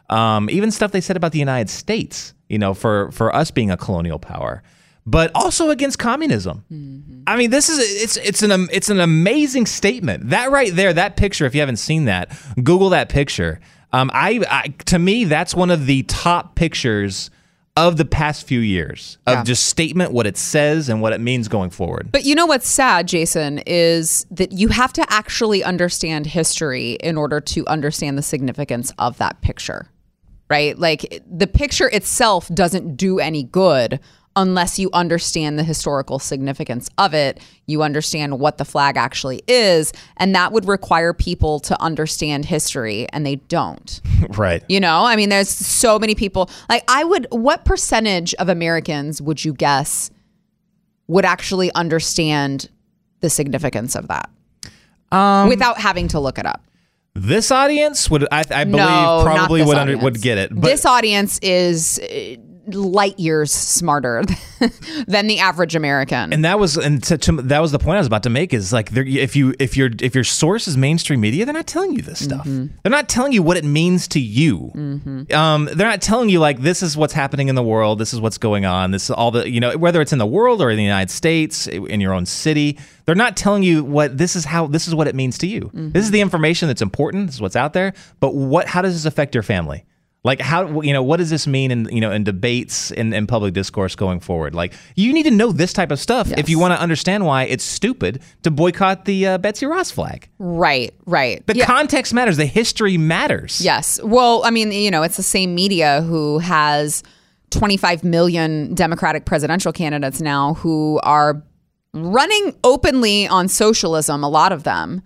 um, even stuff they said about the United States. You know, for for us being a colonial power. But also against communism. I mean, this is it's it's an it's an amazing statement. That right there, that picture. If you haven't seen that, Google that picture. Um, I, I to me, that's one of the top pictures of the past few years of Yeah. just statement what it says and what it means going forward. But you know what's sad, Jason, is that you have to actually understand history in order to understand the significance of that picture, right? Like the picture itself doesn't do any good unless you understand the historical significance of it. You understand what the flag actually is. And that would require people to understand history, and they don't. (laughs) right. You know, I mean, there's so many people. Like, I would, what percentage of Americans would you guess would actually understand the significance of that Um, without having to look it up? This audience would I, I believe no, probably would under, would get it. But this audience is light years smarter (laughs) than the average American. and that was and to, to, that was the point I was about to make is like if you if your if your source is mainstream media, they're not telling you this stuff. Mm-hmm. They're not telling you what it means to you. Um, they're not telling you like this is what's happening in the world. This is what's going on. This is all the you know whether it's in the world or in the United States in your own city. They're not telling you what this is how this is what it means to you. Mm-hmm. This is the information that's important. This is what's out there. But what how does this affect your family? Like how you know what does this mean in you know in debates and in, public discourse going forward? Like you need to know this type of stuff if you want to understand why it's stupid to boycott the uh, Betsy Ross flag. right, right. The Yeah. context matters. The history matters. Yes. Well, I mean, you know, it's the same media who has 25 million Democratic presidential candidates now who are running openly on socialism, a lot of them.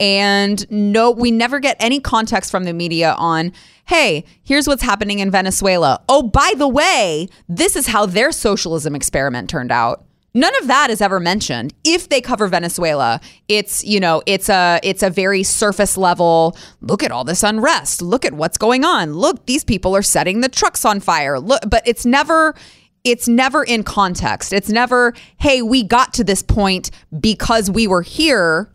And no, we never get any context from the media on, hey, here's what's happening in Venezuela. Oh, by the way, this is how their socialism experiment turned out. None of that is ever mentioned. If they cover Venezuela, it's you know it's a it's a very surface level. Look at all this unrest. Look at what's going on. Look, these people are setting the trucks on fire. Look, but it's never it's never in context. It's never hey we got to this point because we were here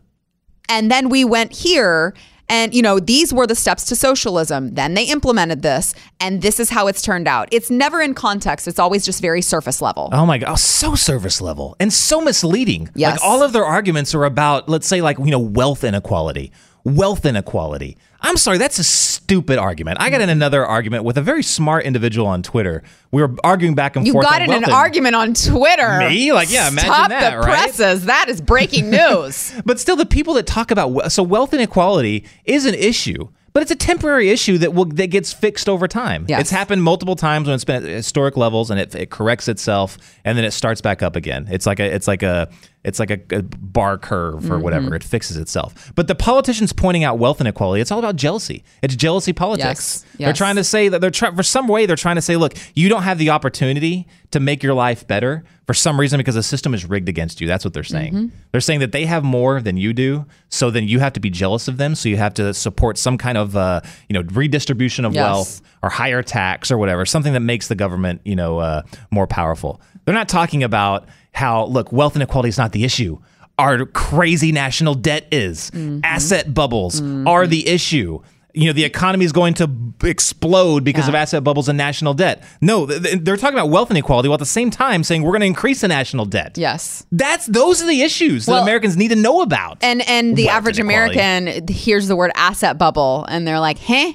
and then we went here and you know these were the steps to socialism then they implemented this and this is how it's turned out it's never in context it's always just very surface level Oh my god, so service level and so misleading. Yes. Like all of their arguments are about, let's say, like you know, wealth inequality. Wealth inequality. I'm sorry, that's a stupid argument. I got in another argument with a very smart individual on Twitter. We were arguing back and you forth. You got in an argument on twitter Me? Like, yeah, imagine Stop that, the right? presses that is breaking (laughs) news But still, the people that talk about so wealth inequality is an issue, but it's a temporary issue that will that gets fixed over time. Yes. It's happened multiple times when it's been at historic levels, and it, it corrects itself, and then it starts back up again. It's like a it's like a it's like a, a bar curve or whatever. It fixes itself. But the politicians pointing out wealth inequality, it's all about jealousy. It's jealousy politics. Yes. They're trying to say that they're trying for some way they're trying to say, look, you don't have the opportunity to make your life better for some reason because the system is rigged against you. That's what they're saying. Mm-hmm. They're saying that they have more than you do, so then you have to be jealous of them. So you have to support some kind of uh, you know redistribution of Yes. wealth or higher tax or whatever, something that makes the government you know uh, more powerful. They're not talking about how look wealth inequality is not the issue. Our crazy national debt is Mm-hmm. asset bubbles are the issue. You know the economy is going to b- explode because of asset bubbles and national debt. No, th- th- they're talking about wealth inequality while at the same time saying we're going to increase the national debt. yes That's those are the issues that Americans need to know about. and and the Wealth average inequality. american hears the word asset bubble and they're like huh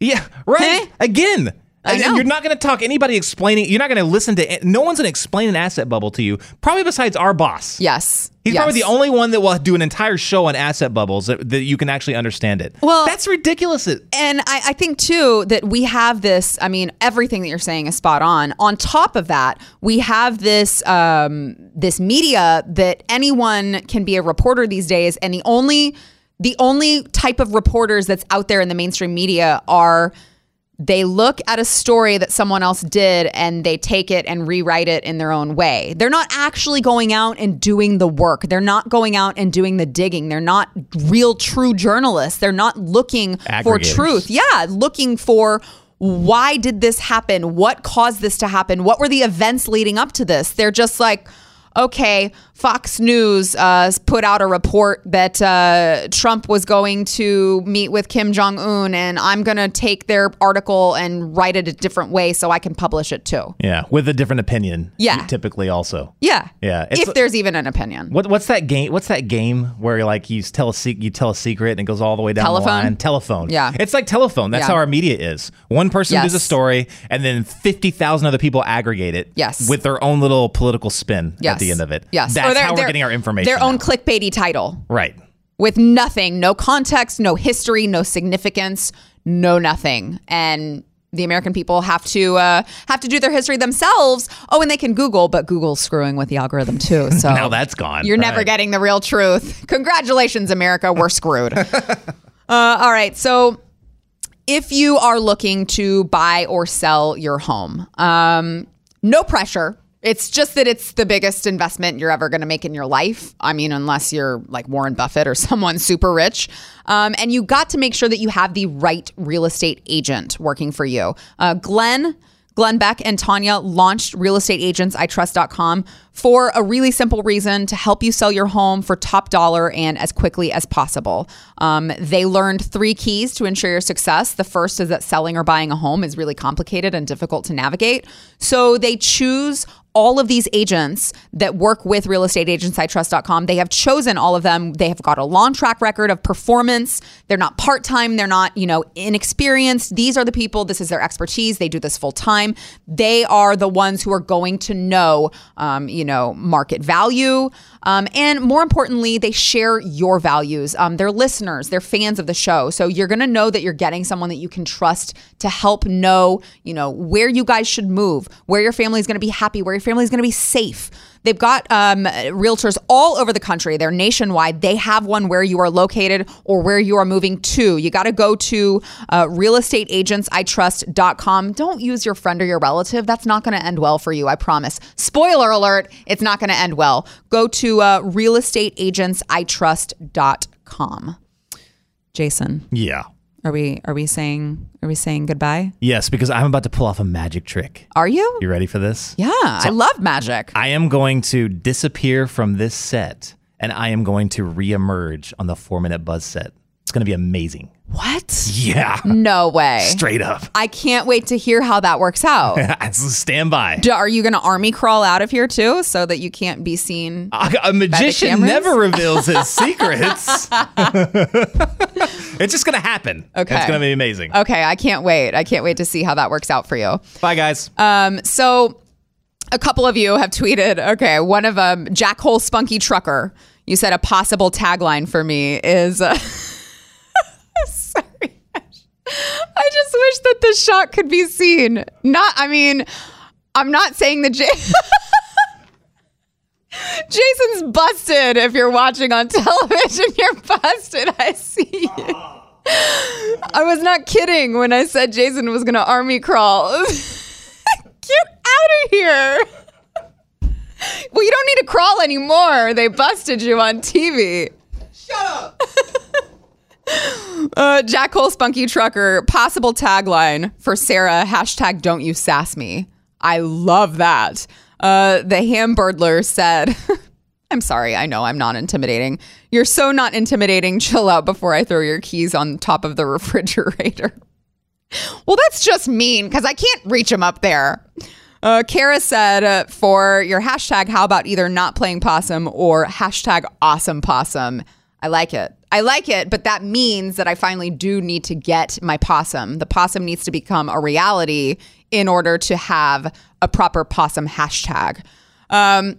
yeah, right. Huh? Again, I and know. You're not going to talk anybody explaining. You're not going to listen to. No one's going to explain an asset bubble to you. Probably besides our boss. Yes. He's yes. probably the only one that will do an entire show on asset bubbles that, that you can actually understand it. Well- that's ridiculous. And I, I think too that we have this. I mean, everything that you're saying is spot on. On top of that, we have this um, this media that anyone can be a reporter these days, and the only the only type of reporters that's out there in the mainstream media are they look at a story that someone else did and they take it and rewrite it in their own way. They're not actually going out and doing the work. They're not going out and doing the digging. They're not real true journalists. They're not looking for truth. Yeah, looking for why did this happen? What caused this to happen? What were the events leading up to this? They're just like, okay, Fox News uh, put out a report that uh, Trump was going to meet with Kim Jong Un, and I'm going to take their article and write it a different way so I can publish it too. yeah, with a different opinion. Yeah. typically also. Yeah, Yeah, it's- If there's even an opinion. What, what's that game? What's that game where like you tell a se- you tell a secret and it goes all the way down Telephone? the line? Telephone. Yeah. it's like telephone. That's Yeah. how our media is. One person Yes. does a story, and then fifty thousand other people aggregate it. Yes. with their own little political spin Yes. at the end of it. Yes, That's their, how we're their- getting our information. Their own now. clickbaity title. right. with nothing, no context, no history, no significance, no nothing. And the American people have to uh, have to do their history themselves. Oh, and they can Google, but Google's screwing with the algorithm too. (laughs) So Now that's gone. You're never getting the real truth. Congratulations, America. We're screwed. (laughs) uh, all right, so. If you are looking to buy or sell your home, um, no pressure. It's just that it's the biggest investment you're ever going to make in your life. I mean, unless you're like Warren Buffett or (laughs) someone super rich. Um, and you got to make sure that you have the right real estate agent working for you. Uh, Glenn. Glenn Beck and Tania launched realestateagentsitrust.com for a really simple reason to help you sell your home for top dollar and as quickly as possible. Um, they learned three keys to ensure your success. The first is that selling or buying a home is really complicated and difficult to navigate. So they choose all of these agents that work with realestateagentsitrust.com. They have chosen all of them. They have got a long track record of performance. They're not part-time, they're not, you know, inexperienced. These are the people, this is their expertise. They do this full time. They are the ones who are going to know um, you know, market value. Um, and more importantly, they share your values. Um, they're listeners, they're fans of the show. So you're going to know that you're getting someone that you can trust to help know, you know, where you guys should move, where your family is going to be happy, where your family is going to be safe. They've got um, realtors all over the country. They're nationwide. They have one where you are located or where you are moving to. You got to go to uh, realestateagentsitrust.com. Don't use your friend or your relative. That's not going to end well for you, I promise. Spoiler alert, it's not going to end well. Go to uh, realestateagentsitrust.com. Jason, Yeah. Are we are we saying are we saying goodbye? Yes, because I'm about to pull off a magic trick. Are you? You ready for this? Yeah, I love magic. I am going to disappear from this set and I am going to reemerge on the four minute buzz set. Going to be amazing. What? Yeah. No way. Straight up. I can't wait to hear how that works out. (laughs) Stand by. Do- Are you going to army crawl out of here too so that you can't be seen? A, a magician never (laughs) reveals his secrets. (laughs) it's just going to happen. Okay. It's going to be amazing. Okay, I can't wait. I can't wait to see how that works out for you. Bye, guys. Um, so a couple of you have tweeted. Okay, one of them, Jackhole Spunky Trucker. You said a possible tagline for me is. Uh. (laughs) I just wish that the shot could be seen. Not, I mean, I'm not saying that J- (laughs) Jason's busted. If you're watching on (laughs) television, you're busted. I see you. I was not kidding when I said Jason was going to army crawl. Get out of here. Well, you don't need to crawl anymore. They busted you on TV. (laughs) Uh, Jack Hole Spunky Trucker, possible tagline for Sara, hashtag don't you sass me. I love that. Uh, the Hamburglar said, (laughs) I'm sorry, I know I'm not intimidating. You're so not intimidating. Chill out before I throw your keys on top of the (laughs) refrigerator. Well, that's just mean because I can't reach them up there. Uh, Kara said uh, for your hashtag, how about either not playing possum or hashtag awesome possum? I like it. I like it, but that means that I finally do need to get my possum. The possum needs to become a reality in order to have a proper possum hashtag. Um,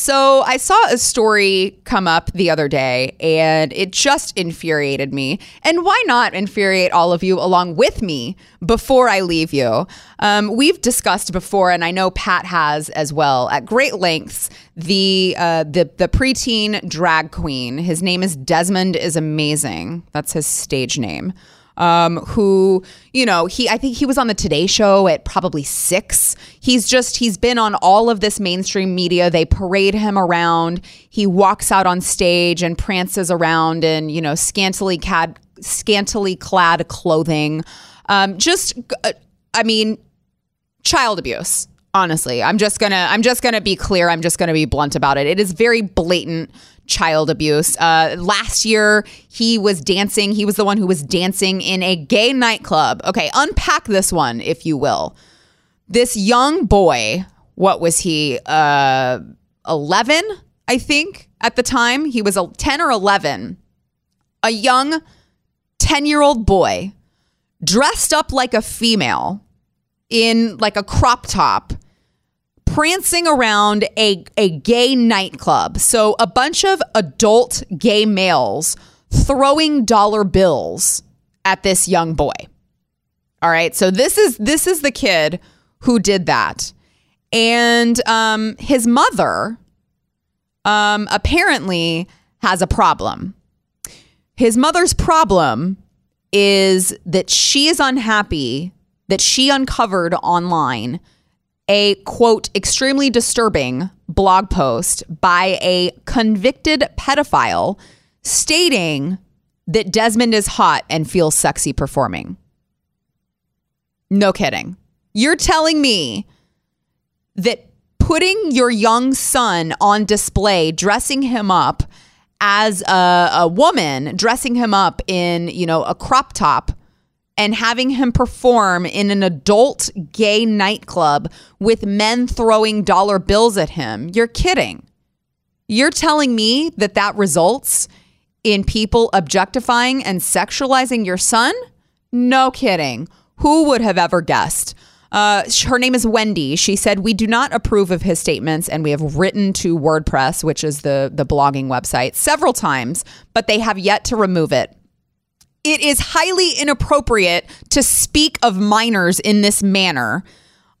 so I saw a story come up the other day and it just infuriated me. And why not infuriate all of you along with me before I leave you? Um, we've discussed before, and I know Pat has as well, at great lengths, the uh, the the preteen drag queen. His name is Desmond is amazing. That's his stage name um, who, you know, he I think he was on the Today Show at probably six. He's just he's been on all of this mainstream media. They parade him around. He walks out on stage and prances around in you know scantily clad scantily clad clothing. Um, just, uh, I mean, child abuse honestly i'm just gonna i'm just gonna be clear i'm just gonna be blunt about it it is very blatant child abuse. Uh, last year he was dancing. He was the one who was dancing in a gay nightclub. Okay unpack this one if you will. This young boy what was he uh 11 i think at the time? He was a 10 or 11 a young 10 year old boy dressed up like a female in like a crop top prancing around a, a gay nightclub. So a bunch of adult gay males throwing dollar bills at this young boy. All right. So this is this is the kid who did that. And um, his mother um, apparently has a problem. His mother's problem is that she is unhappy that she uncovered online a quote, extremely disturbing blog post by a convicted pedophile stating that Desmond is hot and feels sexy performing. No kidding. You're telling me that putting your young son on display, dressing him up as a, a woman, dressing him up in, you know, a crop top and having him perform in an adult gay nightclub with men throwing dollar bills at him. You're kidding. You're telling me that that results in people objectifying and sexualizing your son? No kidding. Who would have ever guessed? Uh, her name is Wendy. She said, We do not approve of his statements, and we have written to WordPress, which is the, the blogging website, several times, but they have yet to remove it it is highly inappropriate to speak of minors in this manner.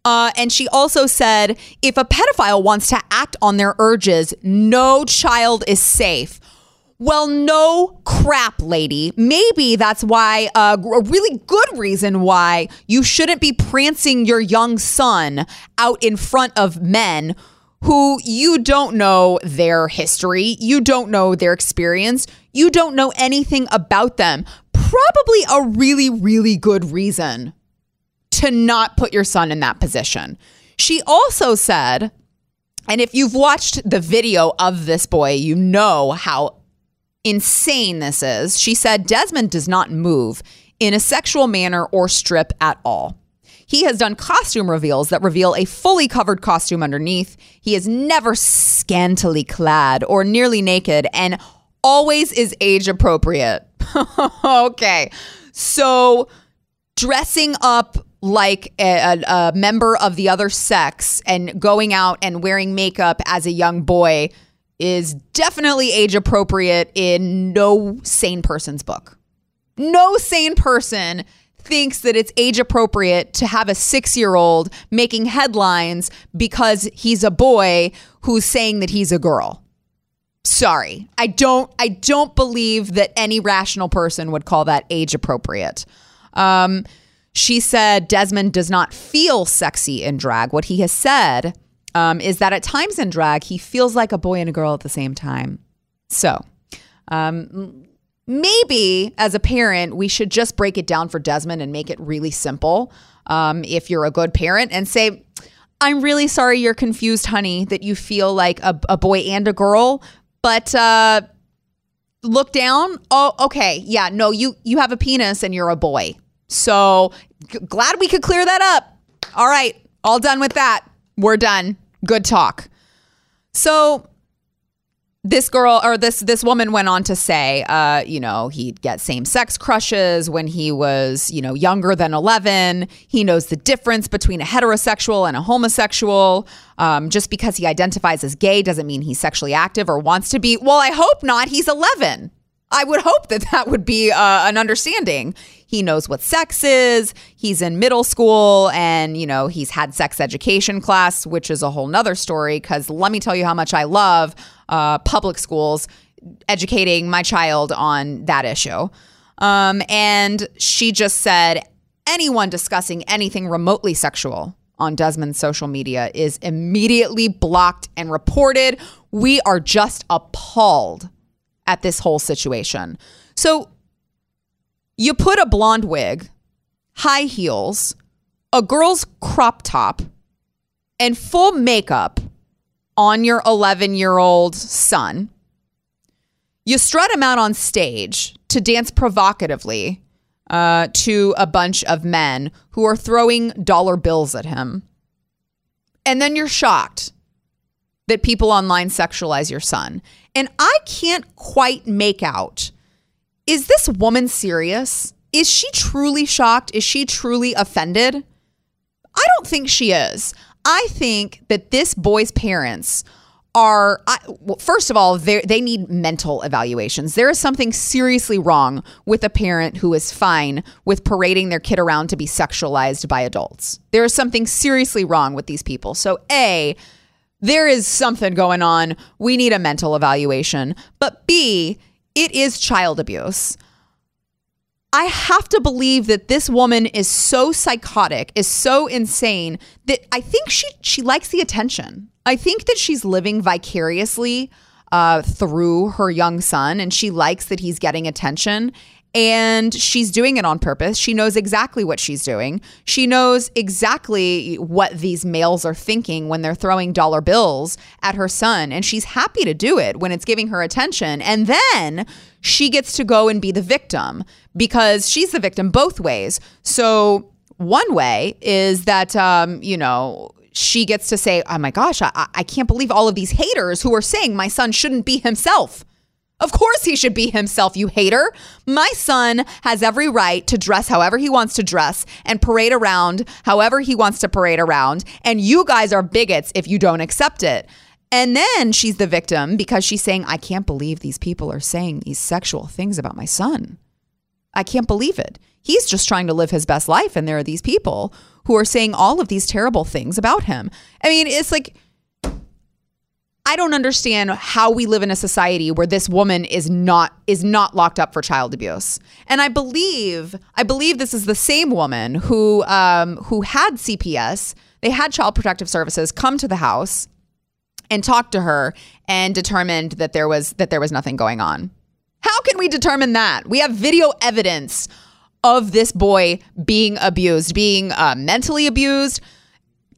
Uh, and she also said if a pedophile wants to act on their urges, no child is safe. Well, no crap, lady. Maybe that's why uh, a really good reason why you shouldn't be prancing your young son out in front of men who you don't know their history, you don't know their experience, you don't know anything about them probably a really, really good reason to not put your son in that position. She also said, and if you've watched the video of this boy, you know how insane this is. She said Desmond does not move in a sexual manner or strip at all. He has done costume reveals that reveal a fully covered costume underneath. He is never scantily clad or nearly naked and always is age appropriate. (laughs) okay. So dressing up like a, a, member of the other sex and going out and wearing makeup as a young boy is definitely age appropriate in no sane person's book. No sane person thinks that it's age appropriate to have a six year old making headlines because he's a boy who's saying that he's a girl sorry. I don't i don't believe that any rational person would call that age appropriate. Um, she said desmond does not feel sexy in drag. What he has said um, is that at times in drag he feels like a boy and a girl at the same time. So um, maybe as a parent we should just break it down for desmond and make it really simple um, if you're a good parent and say I'm really sorry you're confused, honey, that you feel like a, a boy and a girl, but uh, look down. Oh, okay. Yeah, no, you you have a penis and you're a boy. So g- glad we could clear that up. All right, all done with that. We're done. Good talk. So this girl or this this woman went on to say, uh, you know, he'd get same sex crushes when he was, you know, younger than eleven. He knows the difference between a heterosexual and a homosexual. Um, just because he identifies as gay doesn't mean he's sexually active or wants to be. Well, I hope not. He's eleven. I would hope that that would be uh, an understanding. He knows what sex is. He's in middle school and, you know, he's had sex education class, which is a whole nother story. Because let me tell you how much I love uh, public schools educating my child on that issue. Um, and she just said anyone discussing anything remotely sexual on Desmond's social media is immediately blocked and reported. We are just appalled at this whole situation. So you put a blonde wig, high heels, a girl's crop top, and full makeup on your 11 year old son. You strut him out on stage to dance provocatively uh, to a bunch of men who are throwing dollar bills at him. And then you're shocked that people online sexualize your son. And I can't quite make out is this woman serious? Is she truly shocked? Is she truly offended? I don't think she is. I think that this boy's parents are I, well, first of all they they need mental evaluations. There is something seriously wrong with a parent who is fine with parading their kid around to be sexualized by adults. There is something seriously wrong with these people. So A, there is something going on. We need a mental evaluation. But B, it is child abuse. I have to believe that this woman is so psychotic, is so insane that I think she she likes the attention. I think that she's living vicariously uh, through her young son, and she likes that he's getting attention. And she's doing it on purpose. She knows exactly what she's doing. She knows exactly what these males are thinking when they're throwing dollar bills at her son. And she's happy to do it when it's giving her attention. And then she gets to go and be the victim because she's the victim both ways. So, one way is that, um, you know, she gets to say, oh my gosh, I, I can't believe all of these haters who are saying my son shouldn't be himself. Of course, he should be himself, you hater. My son has every right to dress however he wants to dress and parade around however he wants to parade around. And you guys are bigots if you don't accept it. And then she's the victim because she's saying, I can't believe these people are saying these sexual things about my son. I can't believe it. He's just trying to live his best life. And there are these people who are saying all of these terrible things about him. I mean, it's like, I don't understand how we live in a society where this woman is not is not locked up for child abuse. And I believe I believe this is the same woman who um, who had CPS. They had Child Protective Services come to the house and talk to her and determined that there was that there was nothing going on. How can we determine that? We have video evidence of this boy being abused, being uh, mentally abused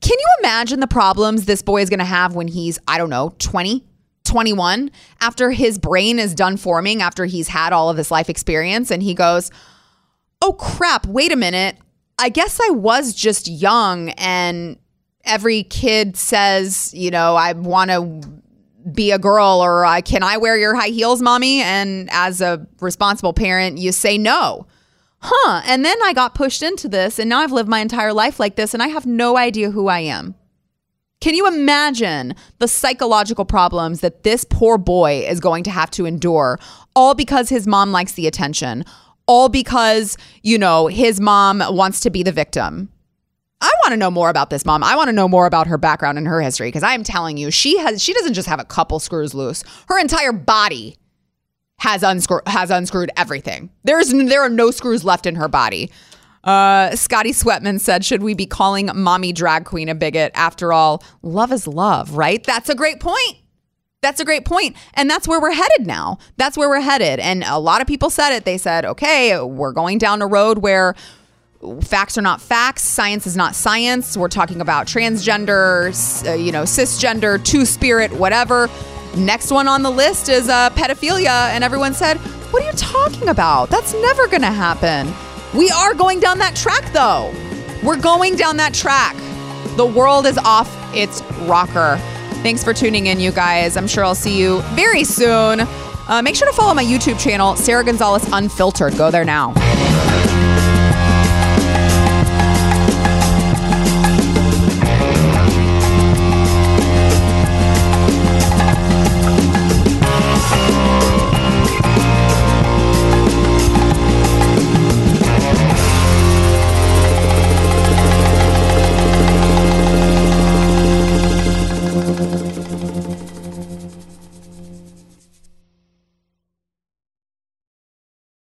can you imagine the problems this boy is going to have when he's, I don't know, 20, 21, after his brain is done forming, after he's had all of this life experience, and he goes, Oh crap, wait a minute. I guess I was just young, and every kid says, you know, I want to be a girl or uh, can I wear your high heels, mommy? And as a responsible parent, you say no huh. And then I got pushed into this, and now I've lived my entire life like this, and I have no idea who I am. Can you imagine the psychological problems that this poor boy is going to have to endure, all because his mom likes the attention, all because, you know, his mom wants to be the victim? I want to know more about this mom. I want to know more about her background and her history because I am telling you, she has she doesn't just have a couple screws loose. Her entire body has unscrewed has unscrewed everything. There's there are no screws left in her body. Uh, Scotty Sweatman said, "Should we be calling mommy drag queen a bigot? After all, love is love, right? That's a great point. That's a great point. and that's where we're headed now. That's where we're headed. And a lot of people said it. They said, "Okay, we're going down a road where." facts are not facts science is not science we're talking about transgender uh, you know cisgender two spirit whatever Next one on the list is uh, pedophilia, and everyone said, What are you talking about? That's never going to happen. We are going down that track, though. We're going down that track. The world is off its rocker. Thanks for tuning in, you guys. I'm sure I'll see you very soon. Uh, make sure to follow my YouTube channel, Sara Gonzales Unfiltered. Go there now.